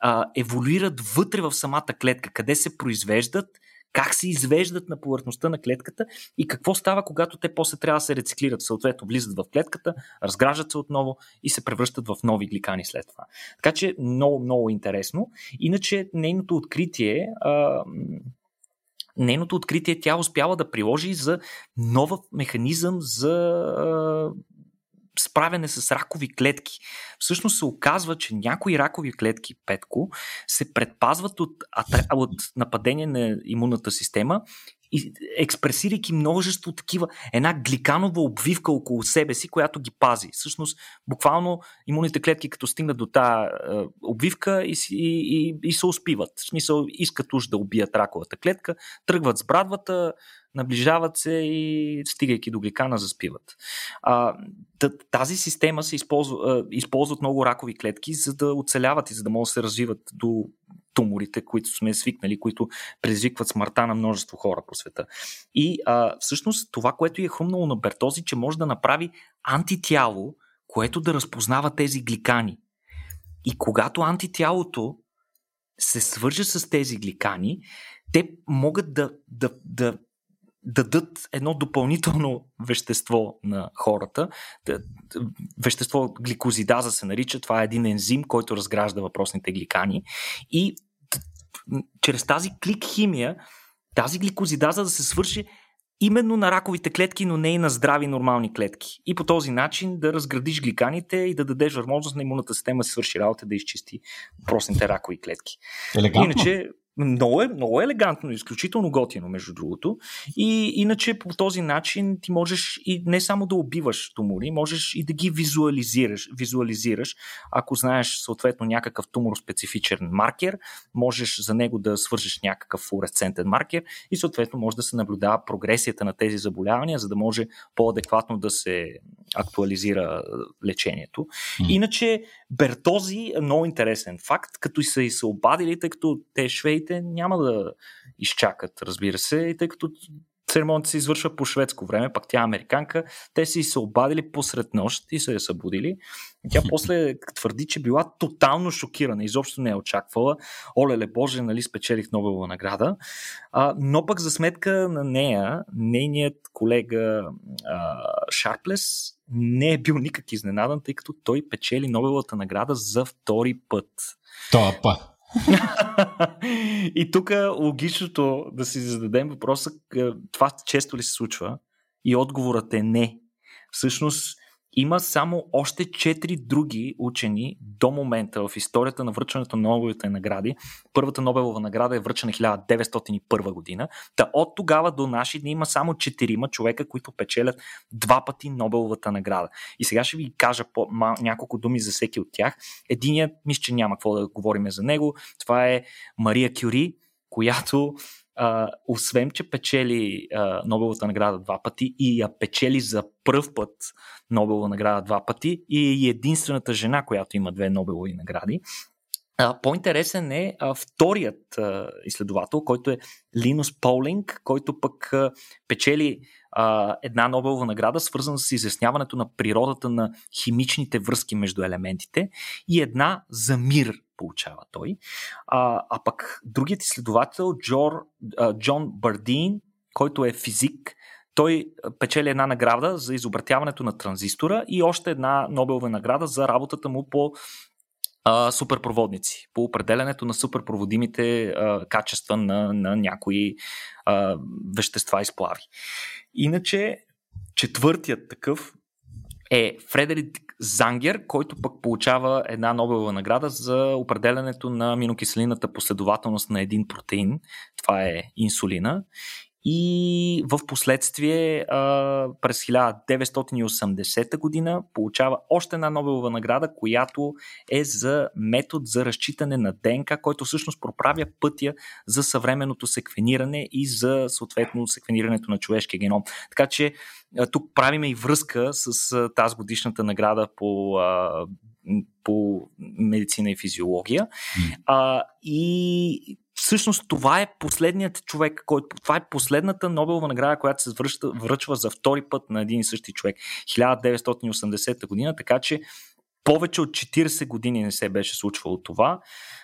а, еволюират вътре в самата клетка, къде се произвеждат как се извеждат на повърхността на клетката и какво става, когато те после трябва да се рециклират. Съответно, влизат в клетката, разграждат се отново и се превръщат в нови гликани след това. Така че много, много интересно. Иначе нейното откритие а, нейното откритие тя успяла да приложи за нова механизъм за справяне с ракови клетки. Всъщност се оказва, че някои ракови клетки, Петко, се предпазват от, от нападение на имунната система експресирайки множество такива, една гликанова обвивка около себе си, която ги пази. Всъщност, буквално имунните клетки, като стигнат до тази е, обвивка и, и, и, и се успиват. В смисъл, искат уж да убият раковата клетка, тръгват с брадвата, наближават се и стигайки до гликана заспиват. А, тази система се използва, използват много ракови клетки, за да оцеляват и за да могат да се развиват до туморите, които сме свикнали, които предизвикват смъртта на множество хора по света. И а, всъщност това, което е хрумнало на Бертози, че може да направи антитяло, което да разпознава тези гликани. И когато антитялото се свърже с тези гликани, те могат да, да, да дадат едно допълнително вещество на хората. Вещество гликозидаза се нарича. Това е един ензим, който разгражда въпросните гликани. И чрез тази клик химия, тази гликозидаза да се свърши именно на раковите клетки, но не и на здрави нормални клетки. И по този начин да разградиш гликаните и да дадеш възможност на имунната система да свърши работа да изчисти простите ракови клетки. Елегантно. Иначе, много, е, много елегантно, изключително готино, между другото. И иначе по този начин ти можеш и не само да убиваш тумори, можеш и да ги визуализираш. визуализираш. Ако знаеш съответно някакъв тумор специфичен маркер, можеш за него да свържеш някакъв флуоресцентен маркер и съответно може да се наблюдава прогресията на тези заболявания, за да може по-адекватно да се актуализира лечението. Иначе Бертози е много интересен факт, като и са и се обадили, тъй като те швейите няма да изчакат, разбира се, и тъй като церемонията се извършва по шведско време, пак тя е американка, те си се обадили посред нощ и се я събудили. Тя после твърди, че била тотално шокирана, изобщо не е очаквала. Олеле Боже, нали спечелих Нобелова награда. А, но пък за сметка на нея, нейният колега а, Шарплес не е бил никак изненадан, тъй като той печели Нобеловата награда за втори път. Това път. И тук логичното да си зададем въпроса, това често ли се случва? И отговорът е не. Всъщност, има само още 4 други учени до момента в историята на връчването на Нобеловите награди. Първата Нобелова награда е връчена 1901 година. Та от тогава до наши дни има само 4 човека, които печелят два пъти Нобеловата награда. И сега ще ви кажа по- няколко думи за всеки от тях. Единият, мисля, че няма какво да говорим за него. Това е Мария Кюри, която а, освен, че печели а, Нобеловата награда два пъти и я печели за първ път Нобелова награда два пъти и е единствената жена, която има две Нобелови награди. По-интересен е вторият изследовател, който е Линус Полинг, който пък печели една Нобелова награда, свързана с изясняването на природата на химичните връзки между елементите и една за мир получава той. А, а пък другият изследовател, Джор, Джон Бардин, който е физик, той печели една награда за изобретяването на транзистора и още една Нобелова награда за работата му по а, суперпроводници, по определенето на суперпроводимите а, качества на, на някои а, вещества и сплави. Иначе, четвъртият такъв е Фредерик Зангер, който пък получава една Нобелова награда за определенето на аминокиселината последователност на един протеин. Това е инсулина. И в последствие през 1980 година получава още една Нобелова награда, която е за метод за разчитане на ДНК, който всъщност проправя пътя за съвременното секвениране и за съответно секвенирането на човешкия геном. Така че тук правиме и връзка с тази годишната награда по по медицина и физиология. А, и всъщност това е последният човек, който. Това е последната Нобелова награда, която се връща, връчва за втори път на един и същи човек. 1980 година, така че повече от 40 години не се беше случвало това.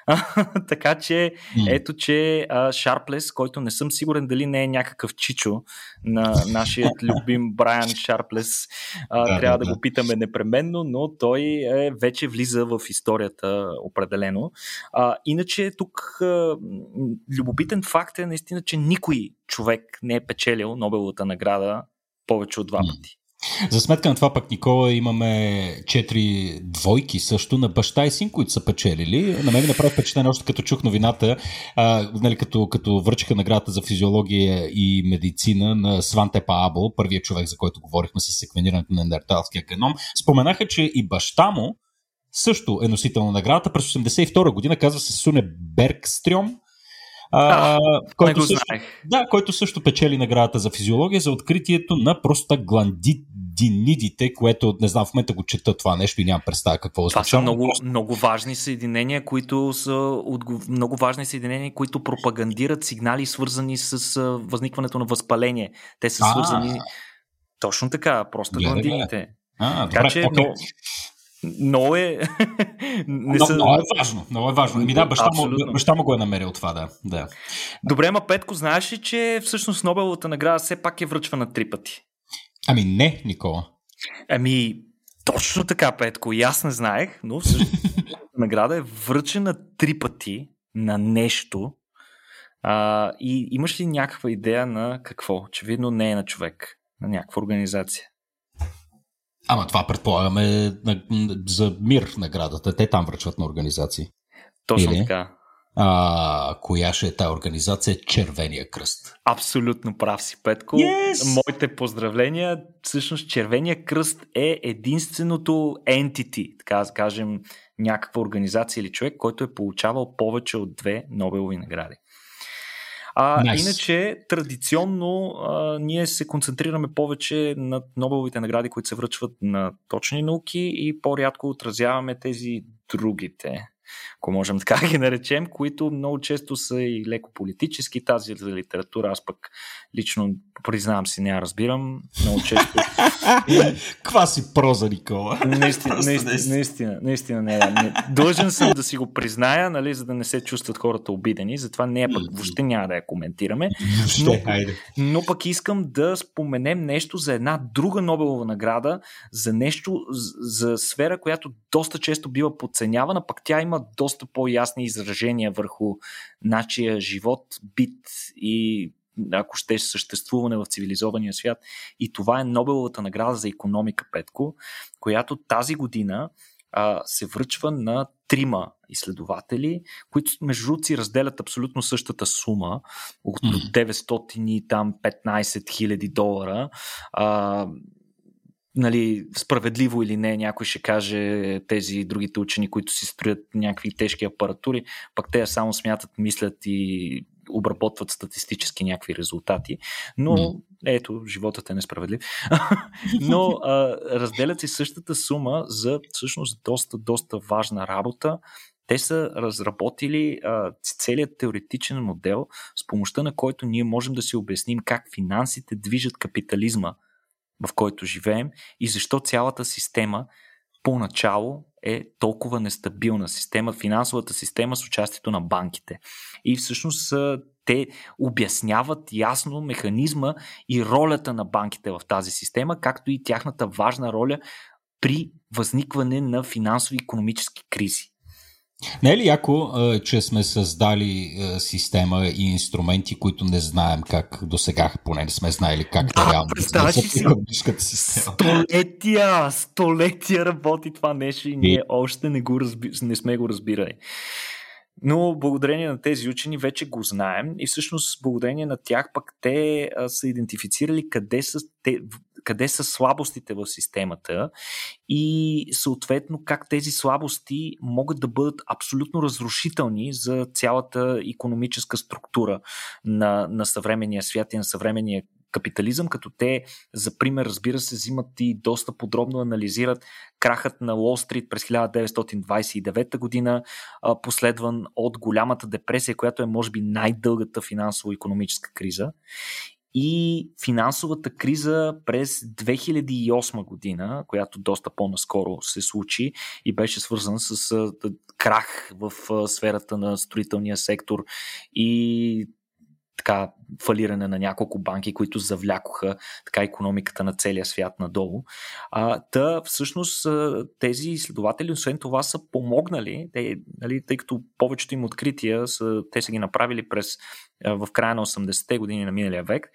така че, ето, че Шарплес, който не съм сигурен дали не е някакъв чичо на нашия любим Брайан Шарплес, а, трябва да го питаме непременно, но той е, вече влиза в историята определено. А, иначе тук а, любопитен факт е наистина, че никой човек не е печелил Нобеловата награда повече от два пъти. За сметка на това пък, Никола, имаме четири двойки също на баща и син, които са печелили. На мен направи впечатление още като чух новината, а, нали, като, като връчиха наградата за физиология и медицина на Сванте Паабл, първият човек, за който говорихме с секвенирането на нендерталския геном. Споменаха, че и баща му също е носител на наградата. През 1982 година казва се Суне Бергстрём, а, който, също, да, който също печели наградата за физиология за откритието на простагландинидите, което не знам, в момента го чета това нещо и нямам представа какво означава. Това са много, много важни съединения, които са много важни съединения, които пропагандират сигнали, свързани с възникването на възпаление. Те са свързани. А, точно така, простагландините. А, така добре, че, okay. но, много е... не са... много, е важно. Много е важно. Ми да, баща му, баща му го е намерил това, да. да. Добре, ма Петко, знаеш ли, че всъщност Нобеловата награда все пак е връчвана три пъти? Ами не, Никола. Ами, точно така, Петко. И аз не знаех, но всъщност награда е връчена три пъти на нещо, А, и имаш ли някаква идея на какво? Очевидно не е на човек, на някаква организация. Ама това предполагаме за мир наградата. Те там връчват на организации. Точно Или? така. А, коя ще е тази организация? Червения кръст. Абсолютно прав си, Петко. Yes! Моите поздравления. Всъщност Червения кръст е единственото entity, така да кажем, някаква организация или човек, който е получавал повече от две Нобелови награди. А, nice. Иначе, традиционно, а, ние се концентрираме повече на Нобеловите награди, които се връчват на точни науки и по-рядко отразяваме тези другите ако можем така ги наречем, които много често са и леко политически. Тази за литература аз пък лично признавам си, не разбирам. Много често. Каква си проза, Никола? Наистина, наистина, наистина, наистина не, не. Дължен съм да си го призная, нали, за да не се чувстват хората обидени. Затова не е пък, въобще няма да я коментираме. Но, но пък искам да споменем нещо за една друга Нобелова награда, за нещо, за сфера, която доста често бива подценявана, пък тя има доста по-ясни изражения върху нашия живот, бит и ако ще съществуване в цивилизования свят. И това е Нобеловата награда за економика, Петко, която тази година а, се връчва на трима изследователи, които между другото си разделят абсолютно същата сума, от 900 и там 15 хиляди долара. А, нали, справедливо или не, някой ще каже тези другите учени, които си строят някакви тежки апаратури, пък те само смятат, мислят и обработват статистически някакви резултати. Но mm. ето, животът е несправедлив. Но а, разделят си същата сума за всъщност доста, доста важна работа. Те са разработили а, целият теоретичен модел, с помощта на който ние можем да си обясним как финансите движат капитализма в който живеем и защо цялата система поначало е толкова нестабилна система, финансовата система с участието на банките. И всъщност те обясняват ясно механизма и ролята на банките в тази система, както и тяхната важна роля при възникване на финансово-економически кризи. Не е ли яко, че сме създали система и инструменти, които не знаем как до сега, поне не сме знаели как да, реално да си Столетия, столетия работи това нещо и ние още не, го разби... не сме го разбирали. Но благодарение на тези учени вече го знаем и всъщност благодарение на тях пък те а, са идентифицирали къде са, те, къде са слабостите в системата и съответно как тези слабости могат да бъдат абсолютно разрушителни за цялата економическа структура на, на съвременния свят и на съвременния капитализъм, като те, за пример, разбира се, взимат и доста подробно анализират крахът на Уолл Стрит през 1929 година, последван от голямата депресия, която е, може би, най-дългата финансово-економическа криза. И финансовата криза през 2008 година, която доста по-наскоро се случи и беше свързана с крах в сферата на строителния сектор и така фалиране на няколко банки, които завлякоха така економиката на целия свят надолу. А, та всъщност тези изследователи, освен това, са помогнали, те, нали, тъй като повечето им открития са, те са ги направили през в края на 80-те години на миналия век,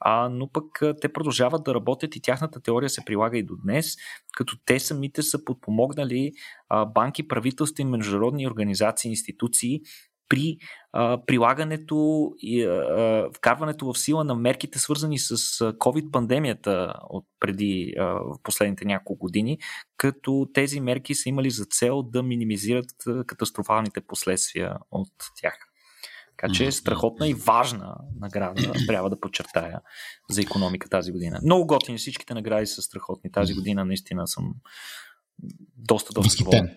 а, но пък те продължават да работят и тяхната теория се прилага и до днес, като те самите са подпомогнали а, банки, правителства и международни организации, институции при а, прилагането и а, вкарването в сила на мерките, свързани с COVID-пандемията от преди а, последните няколко години, като тези мерки са имали за цел да минимизират катастрофалните последствия от тях. Така че е страхотна и важна награда, трябва да подчертая, за економика тази година. Много готини, всичките награди са страхотни. Тази година наистина съм доста, доста доволен.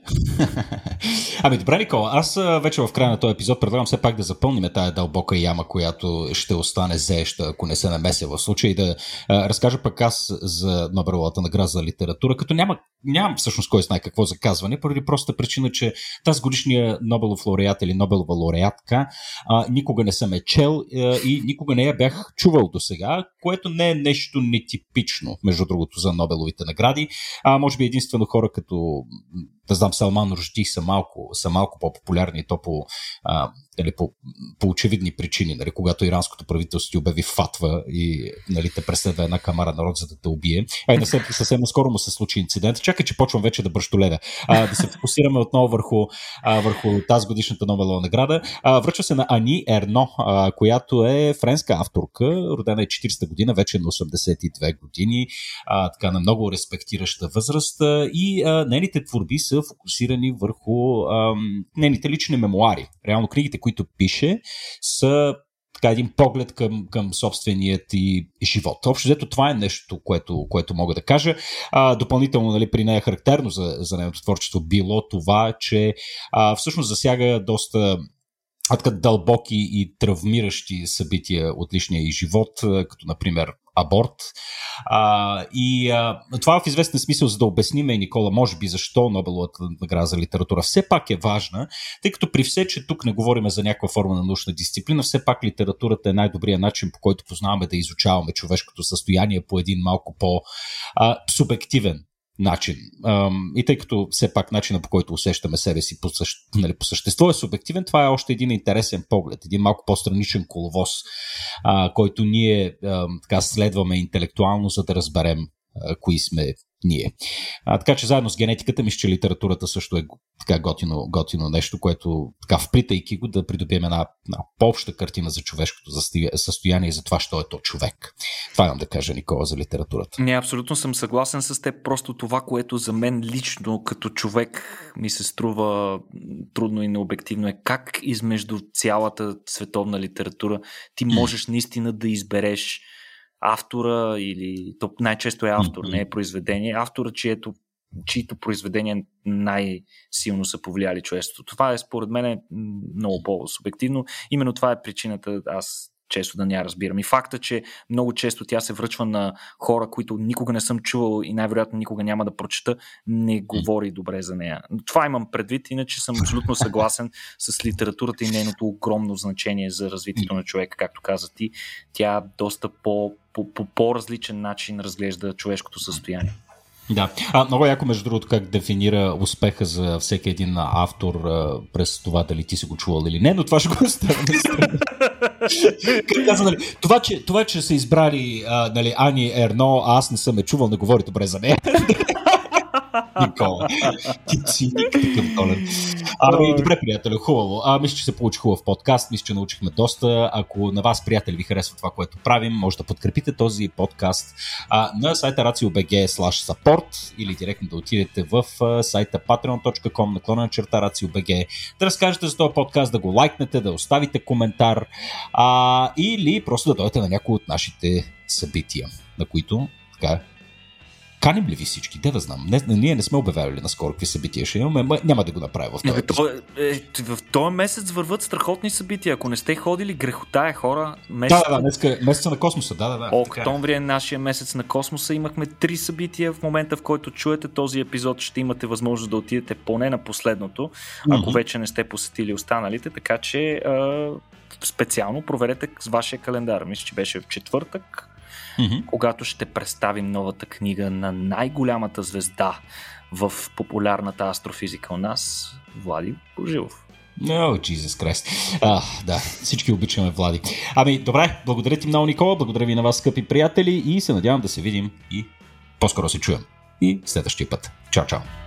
ами добре, Никола, аз вече в края на този епизод предлагам все пак да запълним тая дълбока яма, която ще остане зееща, ако не се намеся в случай да а, разкажа пък аз за Нобеловата награда за литература, като няма, нямам всъщност кой знае какво заказване, поради простата причина, че тази годишния Нобелов лауреат или Нобелова лауреатка а, никога не съм е чел а, и никога не я бях чувал до сега, което не е нещо нетипично, между другото, за Нобеловите награди. А може би единствено хора като so hm, да знам, Салман Ружди са малко, са малко по-популярни то по, а, нали, по, по очевидни причини. Нали, когато иранското правителство ти обяви фатва и нали, те преследва една камара народ, за да те убие. Ай, не се, съвсем скоро му се случи инцидент. Чакай, че почвам вече да бръщоледа. А, да се фокусираме отново върху, а, върху тази годишната Нобелова награда. А, връчва се на Ани Ерно, а, която е френска авторка, родена е 40-та година, вече на 82 години, а, така на много респектираща възраст и а, нейните творби фокусирани върху а, нейните лични мемуари. Реално книгите, които пише, са така един поглед към, към собственият и живот. Общо взето това е нещо, което, което мога да кажа. А, допълнително нали, при нея е характерно за, за нейното творчество било това, че а, всъщност засяга доста така дълбоки и травмиращи събития от личния и живот, като например аборт. А, и а, това в известен смисъл, за да обясним Никола, може би защо Нобеловата награда за литература все пак е важна, тъй като при все, че тук не говорим за някаква форма на научна дисциплина, все пак литературата е най-добрият начин, по който познаваме да изучаваме човешкото състояние по един малко по-субективен начин. И тъй като все пак начина по който усещаме себе си по, същ, нали, по същество е субективен, това е още един интересен поглед, един малко по-страничен коловоз, който ние така следваме интелектуално, за да разберем кои сме ние. А, така че заедно с генетиката, мисля, че литературата също е така готино, готино нещо, което така вплитайки го да придобием една, една по-обща картина за човешкото състояние и за това, що е то човек. Това имам да кажа, Никола, за литературата. Не, абсолютно съм съгласен с теб. Просто това, което за мен лично като човек ми се струва трудно и необективно е как измежду цялата световна литература ти можеш наистина да избереш автора или то най-често е автор, не е произведение, автора, чието, чието произведения най-силно са повлияли човечеството. Това е според мен е много по-субективно. Именно това е причината аз често да не я разбирам. И факта, че много често тя се връчва на хора, които никога не съм чувал и най-вероятно никога няма да прочета, не говори добре за нея. Това имам предвид, иначе съм абсолютно съгласен с литературата и нейното огромно значение за развитието на човека, както каза ти. Тя доста по, по, по по-различен начин разглежда човешкото състояние. Да. А, много яко, между другото, как дефинира успеха за всеки един автор а, през това дали ти си го чувал или не, но това ще го оставим. нали, това, че, това, че са избрали а, нали, Ани Ерно, а аз не съм е чувал, не говори добре за нея. Никола. Ти циник, такъв долен. Ами, добре, приятели, хубаво. А, мисля, че се получи хубав подкаст. Мисля, че научихме доста. Ако на вас, приятели, ви харесва това, което правим, може да подкрепите този подкаст а, на сайта racio.bg support или директно да отидете в сайта patreon.com наклона на черта racio.bg да разкажете за този подкаст, да го лайкнете, да оставите коментар а, или просто да дойдете на някои от нашите събития, на които така Каним ли ви всички? Да знам. Не, ние не сме обявявали наскоро какви събития ще имаме. Няма да го направя в този то, е, В този месец върват страхотни събития. Ако не сте ходили, грехота е хора. Месец... Да, да, днеска, месеца на космоса. Да, да, да. Октомври е нашия месец на космоса. Имахме три събития. В момента, в който чуете този епизод, ще имате възможност да отидете поне на последното, ако mm-hmm. вече не сте посетили останалите. Така че специално проверете с вашия календар. Мисля, че беше в четвъртък mm-hmm. когато ще представим новата книга на най-голямата звезда в популярната астрофизика у нас, Влади Божилов. О, oh, Jesus Christ. А, да, всички обичаме Влади. Ами, добре, благодаря ти много, Никола, благодаря ви на вас, скъпи приятели и се надявам да се видим и по-скоро се чуем. И следващия път. Чао, чао.